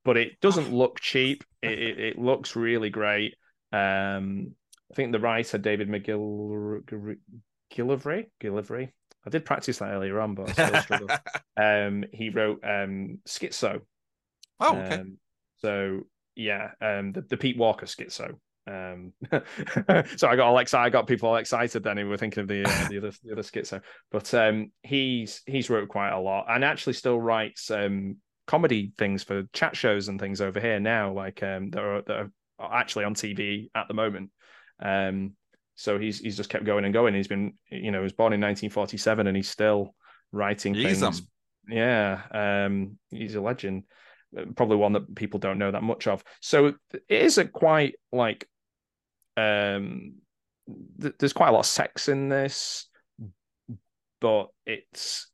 But it doesn't look cheap. It, it, it looks really great. Um, I think the writer David McGillivray, Gillivray, I did practice that earlier on, but I still struggle. um, he wrote um, Schizo. Oh, okay. Um, so yeah, um, the, the Pete Walker Schizo. Um, so I got all excited. I got people all excited then who were thinking of the uh, the other the other schizo. But um, he's he's wrote quite a lot and actually still writes um, comedy things for chat shows and things over here now, like um, that are that are actually on TV at the moment. Um, so he's he's just kept going and going. He's been, you know, he was born in 1947 and he's still writing he's things. Yeah, um, he's a legend. Uh, probably one that people don't know that much of. So it is a quite like, um, th- there's quite a lot of sex in this, but it's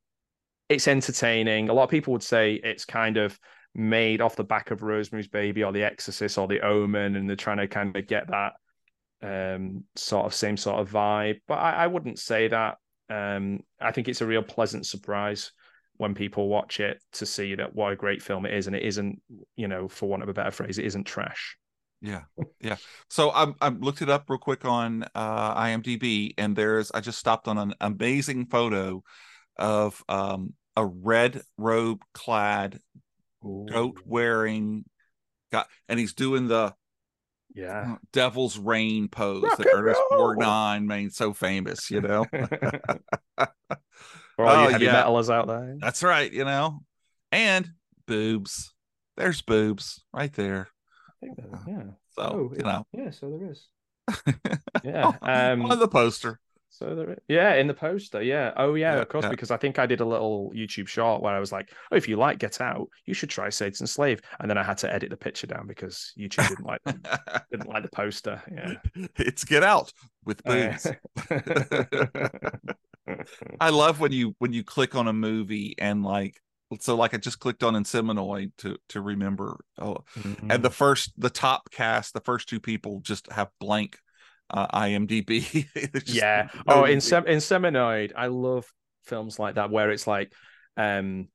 it's entertaining. A lot of people would say it's kind of made off the back of Rosemary's Baby or The Exorcist or The Omen, and they're trying to kind of get that um, sort of same sort of vibe. But I, I wouldn't say that. Um, I think it's a real pleasant surprise when people watch it to see that what a great film it is, and it isn't, you know, for want of a better phrase, it isn't trash. Yeah, yeah. So I I looked it up real quick on uh, IMDb, and there's I just stopped on an amazing photo of um, a red robe clad goat wearing got and he's doing the yeah devil's rain pose Rock that Ernest Borgnine made so famous, you know. For all oh, you heavy yeah. metalers out there. That's right, you know. And boobs. There's boobs right there. I think that, yeah. So, oh, you know. Yeah, so there is. yeah. Um, on the poster. So there, yeah, in the poster, yeah. Oh yeah, Yeah, of course, yeah. because I think I did a little YouTube short where I was like, "Oh, if you like Get Out, you should try Satan's Slave," and then I had to edit the picture down because YouTube didn't like didn't like the poster. Yeah. it's Get Out with boobs. Uh, I love when you when you click on a movie and like so like I just clicked on Inseminoid to to remember oh Mm-hmm. and the first the top cast the first two people just have blank uh, IMDb yeah. Oh, in. Sem- Inseminoid, I love films like that where it's like, um,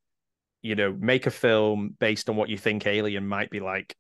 you know, make a film based on what you think Alien might be like.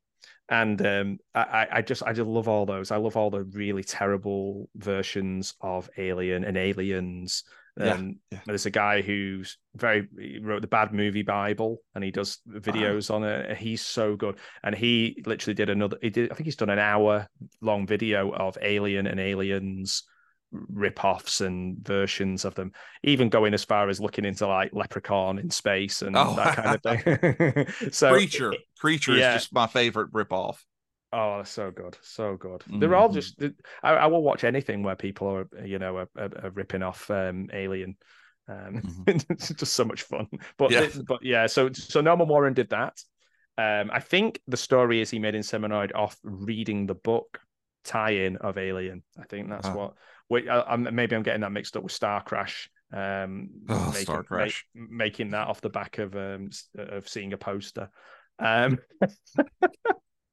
And um, I, I- I just, I just love all those. I love all the really terrible versions of Alien and Aliens. Yeah, Um, yeah. There's a guy who's very he wrote the Bad Movie Bible, and he does Ah. videos on it. He's so good, and he literally did another. He did, I think he's done an hour long video of Alien and Aliens rip-offs and versions of them even going as far as looking into like leprechaun in space and Oh. that kind of thing so Creature Creature yeah. is just my favorite ripoff. Oh so good so good they're all Mhm. just I, I will watch anything where people are you know are, are, are ripping off um alien um it's just so much fun but Yeah. but yeah so so norman warren did that um i think the story is he made Inseminoid off reading the book tie-in of alien i think that's Ah. what wait I, I'm, maybe i'm getting that mixed up with star crash um Oh, making, Star Crash. make- making that off the back of um of seeing a poster um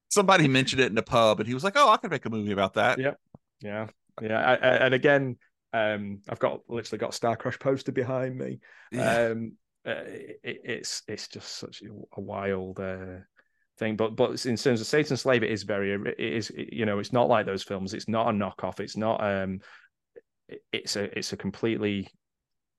Somebody mentioned it in a pub, and he was like, "Oh, I could make a movie about that." Yeah. yeah yeah I, I, and again um i've got literally got a star crash poster behind me Yeah. um uh, it, it's it's just such a wild uh thing but but in terms of satan's slave it is very it is you know it's not like those films it's not a knockoff it's not um it's a it's a completely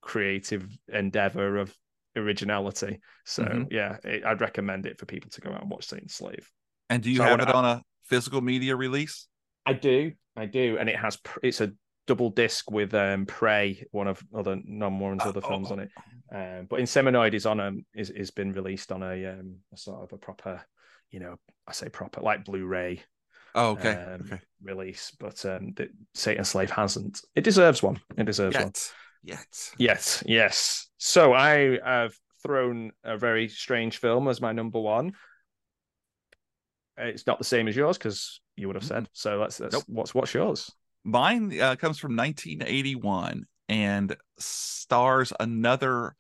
creative endeavor of originality so Mhm. yeah it, i'd recommend it for people to go out and watch satan's slave and do you So have it on a physical media release? I do, I do, and it has it's a double disc with um Prey, one of other Norman Warren's other Oh, films oh, on it. Um, but Inseminoid is on a is is been released on a um a sort of a proper, you know, I say proper like Blu-ray Oh, okay, um, okay. release, but um the Satan Slave hasn't. It deserves one. It deserves one. Yet, yet. Yes, yes. So I have thrown a very strange film as my number one. It's not the same as yours because you would have said. So let's, let's Nope. what's what's yours? Mine uh, comes from 1981 and stars another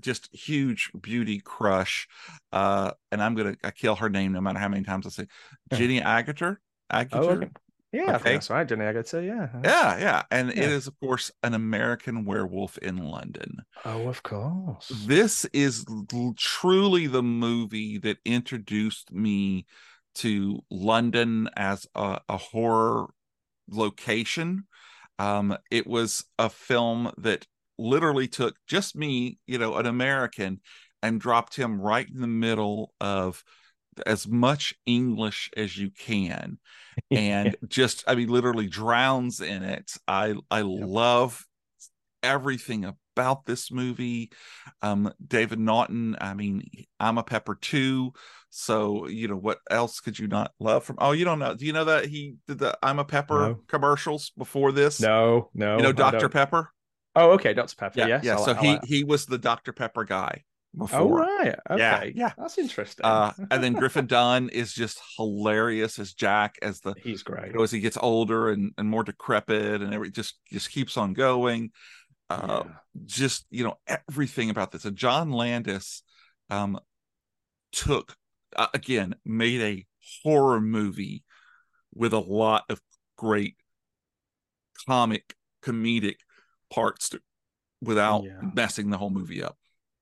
just huge beauty crush. Uh, and I'm gonna I kill her name no matter how many times I say Jenny Agutter. Agutter. Oh, okay. Yeah, Okay. that's right, Jenny. I got to say, yeah. Yeah, yeah. And it Yeah. is, of course, an American werewolf in London. Oh, of course. This is l- truly the movie that introduced me to London as a, a horror location. Um, it was a film that literally took just me, you know, an American, and dropped him right in the middle of as much English as you can and just I mean literally drowns in it. I I love everything about this movie. Um David Naughton, I mean I'm a pepper too. So, you know, what else could you not love from Oh, you don't know. Do you know that he did the I'm a pepper No. commercials before this? no, no. You know Dr. Pepper? Oh, okay, Dr. Pepper. Yeah, yes. yeah. I'll- so I'll- he I'll- he was the Dr. Pepper guy before. Oh, right. Yeah, Okay. yeah. That's interesting. Uh, and then Griffin Dunne is just hilarious as Jack as the He's great. you know, as he gets older and, and more decrepit and every just just keeps on going. Uh, Yeah. just you know everything about this. And John Landis um took uh, again made a horror movie with a lot of great comic comedic parts to, without Yeah. messing the whole movie up.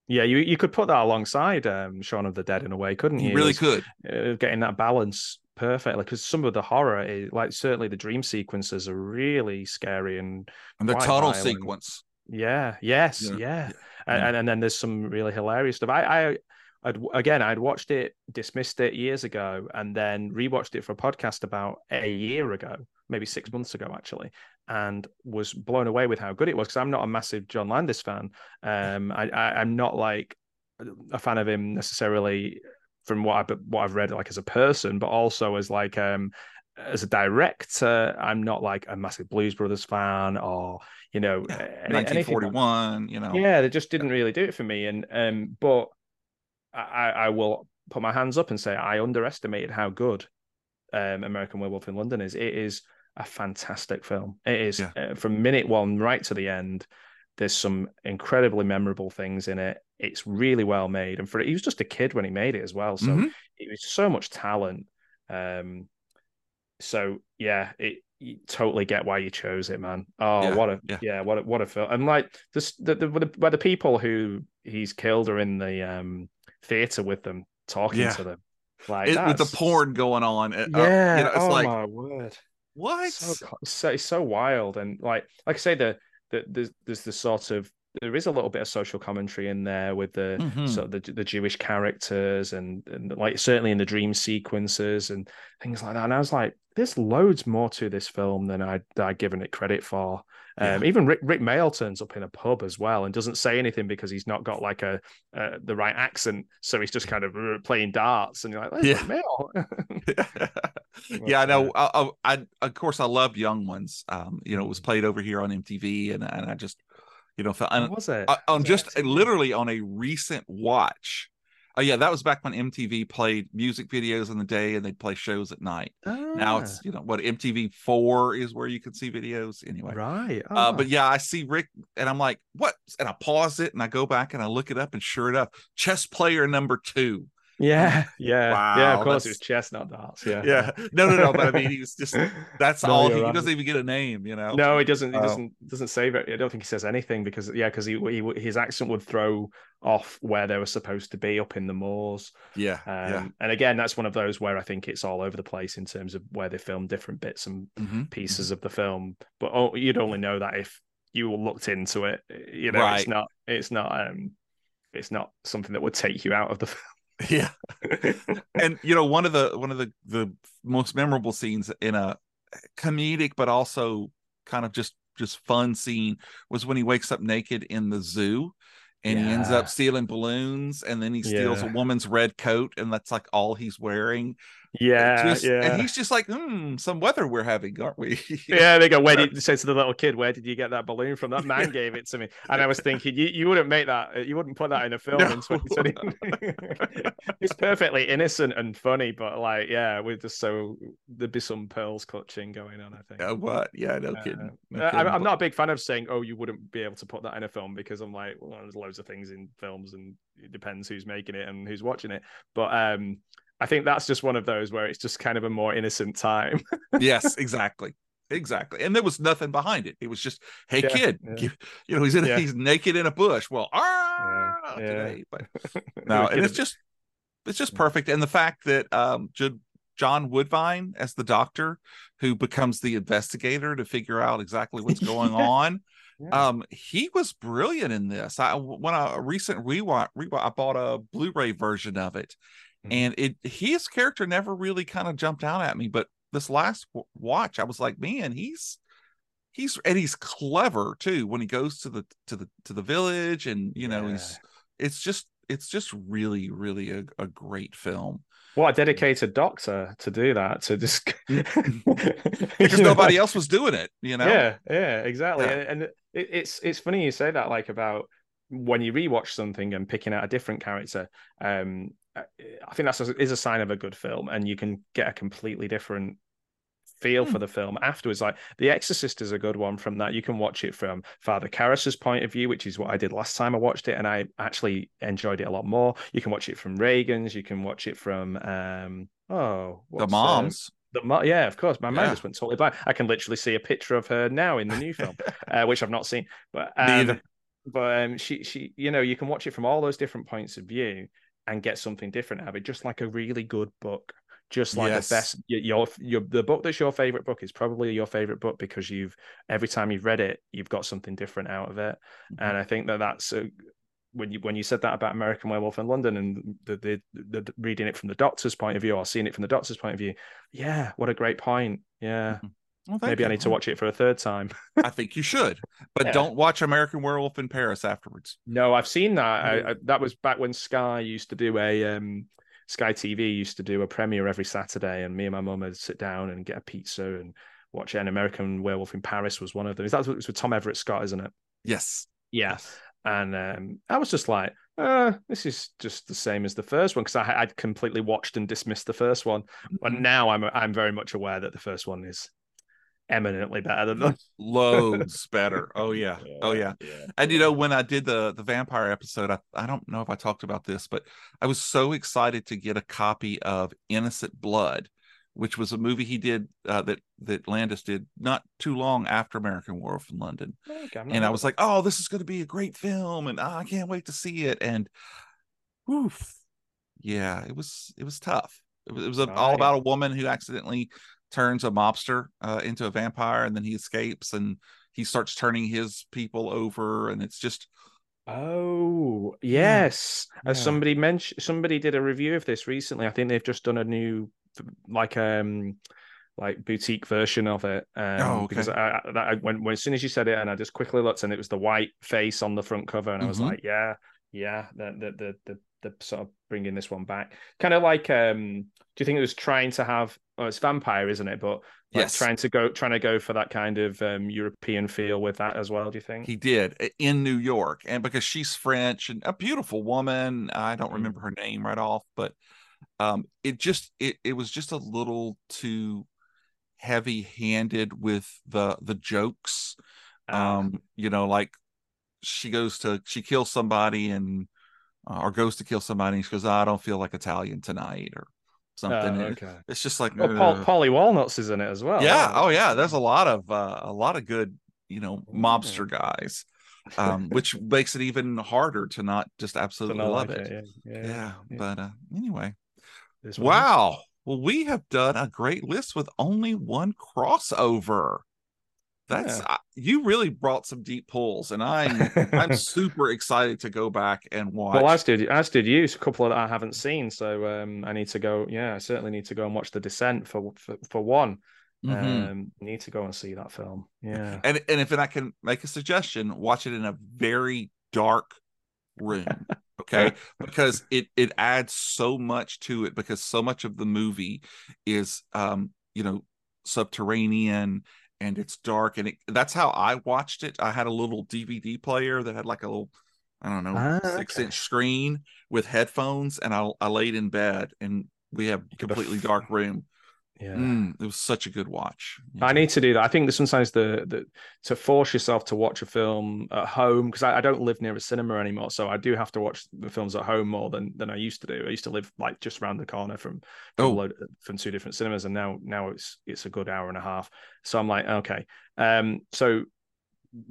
Yeah, you, you could put that alongside um, Shaun of the Dead in a way, couldn't you? He really could. uh, getting that balance perfectly because some of the horror is like certainly the dream sequences are really scary and And the tunnel violent. sequence. yeah yes Yeah, yeah, yeah. and and then there's some really hilarious stuff i i I'd, again i'd watched it dismissed it years ago and then rewatched it for a podcast about a year ago maybe six months ago actually and was blown away with how good it was because i'm not a massive john landis fan um I, I i'm not like a fan of him necessarily from what I what I've read like as a person, but also as like um as a director, I'm not like a massive Blues Brothers fan or you know, Yeah, any- anything like- 1941, you know. yeah, they just didn't really do it for me. And um, but I, I will put my hands up and say I underestimated how good um, American Werewolf in London is. It is a fantastic film. It is Yeah. uh, from minute one right to the end. There's some incredibly memorable things in it. It's really well made, and for he was just a kid when he made it as well. So Mhm. it was so much talent. Um, so yeah, it you totally get why you chose it, man. Oh, Yeah, what a yeah. yeah. what a what a film. And like this, the the the, where the people who he's killed are in the um theater with them, talking Yeah. to them, like It- with the porn going on. uh, uh, Yeah, you know, it's oh like, my word, what? so, so it's so wild and like like I say the the there's there's the sort of there is a little bit of social commentary in there with the Mhm. sort of the, the Jewish characters and, and like certainly in the dream sequences and things like that. And I was like, there's loads more to this film than I'd, I'd given it credit for. Um, Even Rik, Rik Mayall turns up in a pub as well and doesn't say anything because he's not got like a uh, the right accent, so he's just kind of uh, playing darts. And you're like, Yeah. Mayall. yeah, I know. I, I, of course, I loved Young Ones. Um, you know, it was played over here on MTV, and and I just, you know, felt, was it? I- it just MTV? literally on a recent watch. Oh yeah, that was back when MTV played music videos in the day, and they'd play shows at night. Now Ah, it's you know what MTV four is where you can see videos anyway. right. Uh, Ah. but yeah, I see Rik, and I'm like, what? And I pause it, and I go back and I look it up, and sure enough, chess player number two. Yeah, yeah, yeah. Of course, it was chestnut darts. Yeah, Yeah, no, no, no. But I mean, he was just that's No, all. you're He, doesn't even get a name, you know. No, he doesn't. He Oh. doesn't. Doesn't say it. I don't think he says anything because yeah, because he, he his accent would throw off where they were supposed to be up in the moors. Yeah, Um, yeah. And again, that's one of those where I think it's all over the place in terms of where they film different bits and Mhm. pieces of the film. But oh, you'd only know that if you looked into it. You know, Right. it's not. It's not. Um, it's not something that would take you out of the Yeah, and you know, one of the one of the the most memorable scenes in a comedic, but also kind of just just fun scene was when he wakes up naked in the zoo. And he ends up stealing balloons, and then he steals a woman's red coat, and that's like all he's wearing. Yeah, Just- yeah. And he's just like, hmm, some weather we're having, aren't we? Yeah, they go. Where did you say to the little kid? Where did you get that balloon from? That man gave it to me, and I was thinking, you, you wouldn't make that. You wouldn't put that in a film in 2020. it's perfectly innocent and funny, but like, yeah, we're just so there'd be some pearls clutching going on. I think. Yeah, what? Yeah, no Uh, kidding. No Uh, I'm. I'm not a big fan of saying, "Oh, you wouldn't be able to put that in a film," because I'm like, well, there's loads of things in films, and it depends who's making it and who's watching it. But um, I think that's just one of those where it's just kind of a more innocent time. yes, exactly. Exactly. And there was nothing behind it. It was just, hey Yeah, kid, yeah. give- you know, he's in Yeah. he's naked in a bush. Well, ah today. But no, and it's just it's just perfect. And the fact that um John Woodvine as the doctor who becomes the investigator to figure out exactly what's going on. Yeah. Um, he was brilliant in this. I when I a recent rewatch, rewatch I bought a Blu-ray version of it, Mhm. and it his character never really kind of jumped out at me. But this last w- watch, I was like, man, he's he's and he's clever too when he goes to the to the to the village, and you know, he's it's just it's just really really a, a great film What a dedicated doctor to do that to just because nobody else was doing it. You know, Yeah, yeah, exactly. Yeah. And, and it, it's it's funny you say that, like about when you rewatch something and picking out a different character. Um, I think that's a, is a sign of a good film, and you can get a completely different feel Hmm. for the film afterwards. Like The Exorcist is a good one from that. You can watch it from Father Karras's point of view, which is what I did last time I watched it, and I actually enjoyed it a lot more. You can watch it from Regan's. You can watch it from um, oh, the what's, moms. the mo- yeah, of course. My mind Yeah. just went totally blank. I can literally see a picture of her now in the new film, uh, which I've not seen. But um, Neither. but um, she she you know you can watch it from all those different points of view and get something different out of it, just like a really good book. Just like Yes. the best, your your the book that's your favorite book is probably your favorite book because you've every time you've read it, you've got something different out of it. Mm-hmm. And I think that that's a, when you when you said that about American Werewolf in London and the, the the reading it from the doctor's point of view or seeing it from the doctor's point of view, yeah, what a great point. Yeah, Well, thank maybe I need to watch it for a third time. I think you should, but Yeah. don't watch American Werewolf in Paris afterwards. No, I've seen that. I, Yeah. I, that was back when Sky used to do a um Sky TV used to do a premiere every Saturday, and me and my mum would sit down and get a pizza and watch it. An American Werewolf in Paris was one of them. That's what it was with Tom Everett Scott, isn't it? Yes. Yeah. And um, I was just like, uh, this is just the same as the first one because I, would completely watched and dismissed the first one, but now I'm I'm very much aware that the first one is eminently better than the Loads better. Oh yeah. Oh yeah. yeah. And you know, when I did the the vampire episode, I, I don't know if I talked about this, but I was so excited to get a copy of Innocent Blood, which was a movie he did uh, that that Landis did not too long after American Werewolf in London. Okay, And I was like, oh, this is going to be a great film, and ah, I can't wait to see it. And oof, yeah, it was it was tough. It was, it was a, all Right. about a woman who accidentally turns a mobster uh, into a vampire, and then he escapes, and he starts turning his people over, and it's just Oh Yeah. yes, as somebody mentioned, somebody did a review of this recently. I think they've just done a new, like um, like boutique version of it. Um, Oh, okay. Because I, I, I when, when as soon as you said it, and I just quickly looked, and it was the white face on the front cover, and I was Mhm. like, yeah, yeah, the the the the, the sort of bringing this one back, kind of like um. Do you think it was trying to have? Oh, it's vampire, isn't it? But like Yes. trying to go trying to go for that kind of um European feel with that as well. Do you think? he did in New York, and because she's French and a beautiful woman, I don't Mm. remember her name right off, but um, it just it it was just a little too heavy handed with the the jokes Ah. um you know like she goes to she kills somebody and uh, or goes to kill somebody and she goes "Ah, i don't feel like italian tonight or something Oh, okay. it's just like Oh, Paul. Paulie Walnuts is in it as well. yeah Oh, yeah there's a lot of uh, a lot of good you know mobster guys um which makes it even harder to not just absolutely not love like it, Yeah, yeah, Yeah, yeah. but uh anyway This wow well we have done a great list with only one crossover that's Yeah. uh, you really brought some deep pulls and i'm i'm super excited to go back and watch Well, as did as did you. A couple that I haven't seen, so um, I need to go. Yeah, I certainly need to go and watch The Descent for for, for one. Mhm. Um, need to go and see that film. Yeah. and and if I can make a suggestion, watch it in a very dark room, okay? because it it adds so much to it because so much of the movie is um you know subterranean and it's dark and it, that's how I watched it. I had a little DVD player that had like a little I don't know Ah, six okay. inch screen with headphones and I I laid in bed and we have have- completely dark room. Yeah. Mm, it was such a good watch. I need to do that. I think that sometimes the, the to force yourself to watch a film at home because I, I don't live near a cinema anymore, so I do have to watch the films at home more than than I used to do. I used to live like just around the corner from from, Oh. load, from two different cinemas, and now now it's it's a good hour and a half. So I'm like, okay, um, so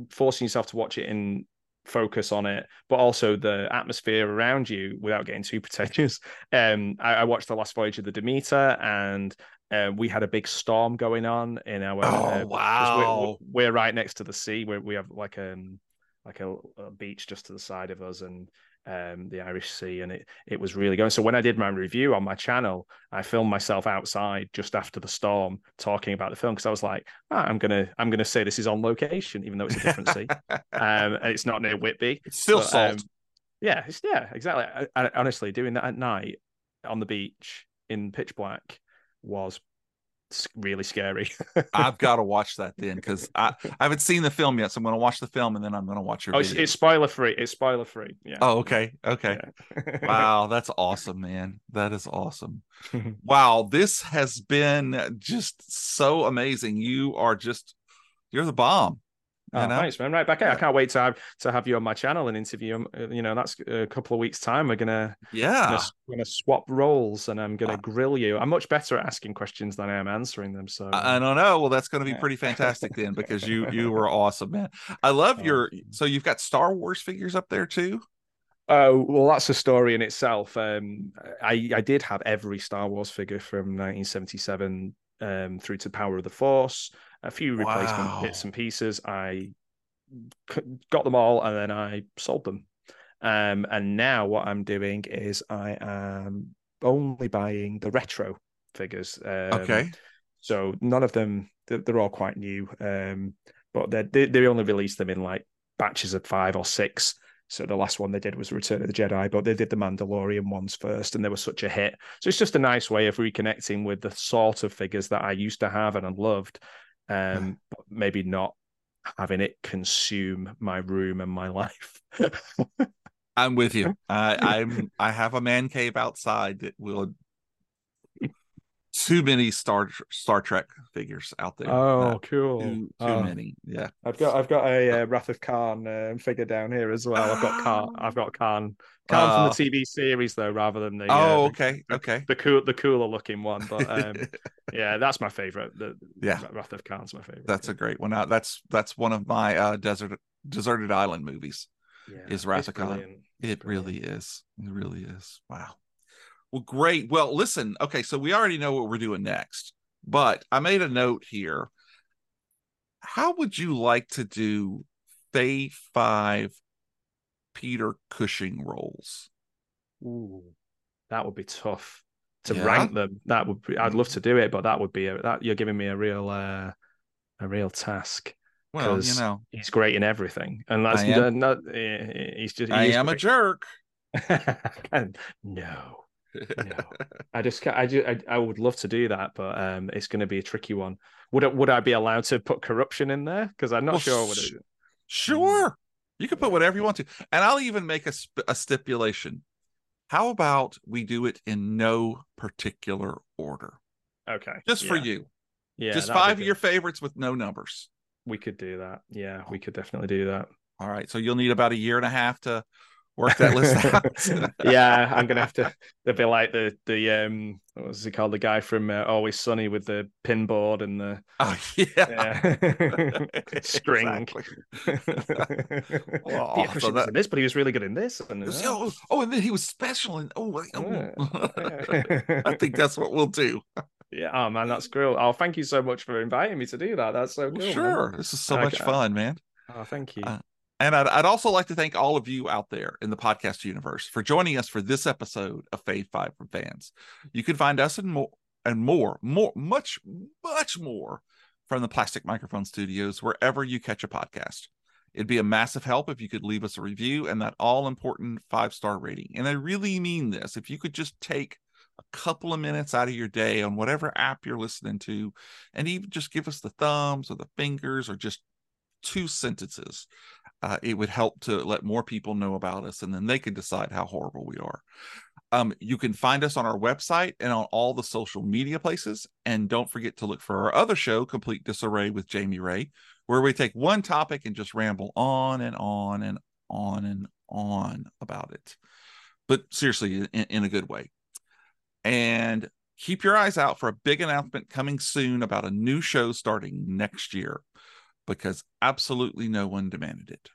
forcing yourself to watch it in focus on it, but also the atmosphere around you without getting too pretentious. Um, I, I watched the last voyage of the Demeter, and uh, we had a big storm going on in our. Oh, uh, wow. We're, we're right next to the sea. Where we have like um like a, a beach just to the side of us, and um the Irish Sea, and it it was really going. So when I did my review on my channel, I filmed myself outside just after the storm talking about the film because I was like, ah, I'm gonna I'm gonna say this is on location, even though it's a different sea, um, and it's not near Whitby. it's still But, salt. um, yeah, it's, yeah, exactly. I, I, honestly, doing that at night on the beach in pitch black was s- really scary. I've got to watch that then because I, I haven't seen the film yet. So I'm going to watch the film and then I'm going to watch your oh, it's, video. it's spoiler free. It's spoiler free. Yeah. Oh, okay. Okay. Yeah. Wow. That's awesome, man. That is awesome. Wow. This has been just so amazing. You are just, you're the bomb. You Oh, know? thanks, man. Right back at. Yeah. I can't wait to have to have you on my channel and interview. Uh, You know, that's a couple of weeks' time. We're gonna Yeah. gonna, gonna swap roles, and I'm gonna Uh, grill you. I'm much better at asking questions than I am answering them. So I, I don't know. Well, that's going to be pretty fantastic then because you you were awesome, man. I love Oh, your. So you've got Star Wars figures up there too. Oh well, that's a story in itself. Um, I I did have every Star Wars figure from 1977 um, through to Power of the Force. A few replacement Wow. bits and pieces. I got them all, and then I sold them. Um, and now what I'm doing is I am only buying the retro figures. Um, Okay. So none of them, they're, they're all quite new. Um, but they they only release them in like batches of five or six. So the last one they did was Return of the Jedi, but they did the Mandalorian ones first, and they were such a hit. So it's just a nice way of reconnecting with the sort of figures that I used to have and I loved, um, but maybe not having it consume my room and my life. I'm with you. I, I'm I have a man cave outside that will too many Star Star Trek figures out there. Oh, Uh, cool. too, too Oh, many. Yeah. I've got I've got a uh, Wrath of Khan um, figure down here as well. I've got Khan. I've got Khan. Khan Oh. from the TV series though, rather than the oh, uh, the- okay. Okay. the cool the cooler looking one. But um, yeah, that's my favorite. The Yeah. Wrath of Khan's my favorite. That's a great one. Uh, that's that's one of my uh, desert deserted island movies. yeah, is Wrath of Khan. It brilliant. really is. It really is. Wow. Well, great. Well, listen. Okay, so we already know what we're doing next, but I made a note here. How would you like to do Fave Five Peter Cushing roles? Ooh, that would be tough to Yeah. rank them. That would be. I'd love to do it, but that would be a, that. You're giving me a real uh, a real task. Well, you know, He's great in everything, and that's I not. He's just. I he is am a jerk. No, no. I just, I, ju- I, I would love to do that, but um, it's going to be a tricky one. Would it, would I be allowed to put corruption in there? Because I'm not Well, sure. What it, Sure. You can put whatever you want to. And I'll even make a, sp- a stipulation. How about we do it in no particular order? okay, Just for you. yeah, Just five of your favorites with no numbers. We could do that. Yeah, we could definitely do that. All right. So you'll need about a year and a half to work that list out. yeah, I'm gonna have to. They'll be like the the um, what was he called? The guy from uh, Always Sunny with the pinboard and the oh, yeah. yeah. string. Oh, Peter so that- in this, but he was really good in this. And, uh, Oh, oh, and then he was special. And oh, oh. Yeah. I think that's what we'll do. yeah, oh man, that's cool. Oh, thank you so much for inviting me to do that. That's so cool. man. sure. This is so I- much fun, man. Oh, thank you. Uh, And I'd, I'd also like to thank all of you out there in the podcast universe for joining us for this episode of Fave Five from Fans. You can find us and more and more, more, much, much more from the Plastic Microphone Studios wherever you catch a podcast. It'd be a massive help if you could leave us a review and that all important five star rating. And I really mean this. If you could just take a couple of minutes out of your day on whatever app you're listening to and even just give us the thumbs or the fingers or just two sentences uh, it would help to let more people know about us and then they can decide how horrible we are. Um, you can find us on our website and on all the social media places and don't forget to look for our other show complete disarray with jamie ray where we take one topic and just ramble on and on and on and on about it but seriously in, in a good way. And keep your eyes out for a big announcement coming soon about a new show starting next year because absolutely no one demanded it.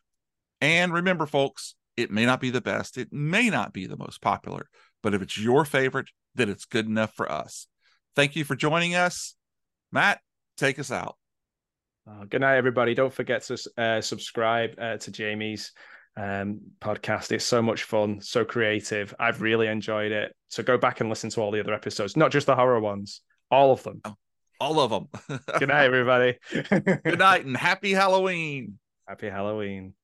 And remember, folks, it may not be the best, it may not be the most popular, but if it's your favorite, then it's good enough for us. Thank you for joining us. Matt, take us out. Uh, good night, everybody. Don't forget to uh, subscribe uh, to Jamie's um, podcast. It's so much fun, so creative. I've really enjoyed it. So go back and listen to all the other episodes, not just the horror ones, all of them. All of them. Good night, everybody. good night and happy Halloween. Happy Halloween.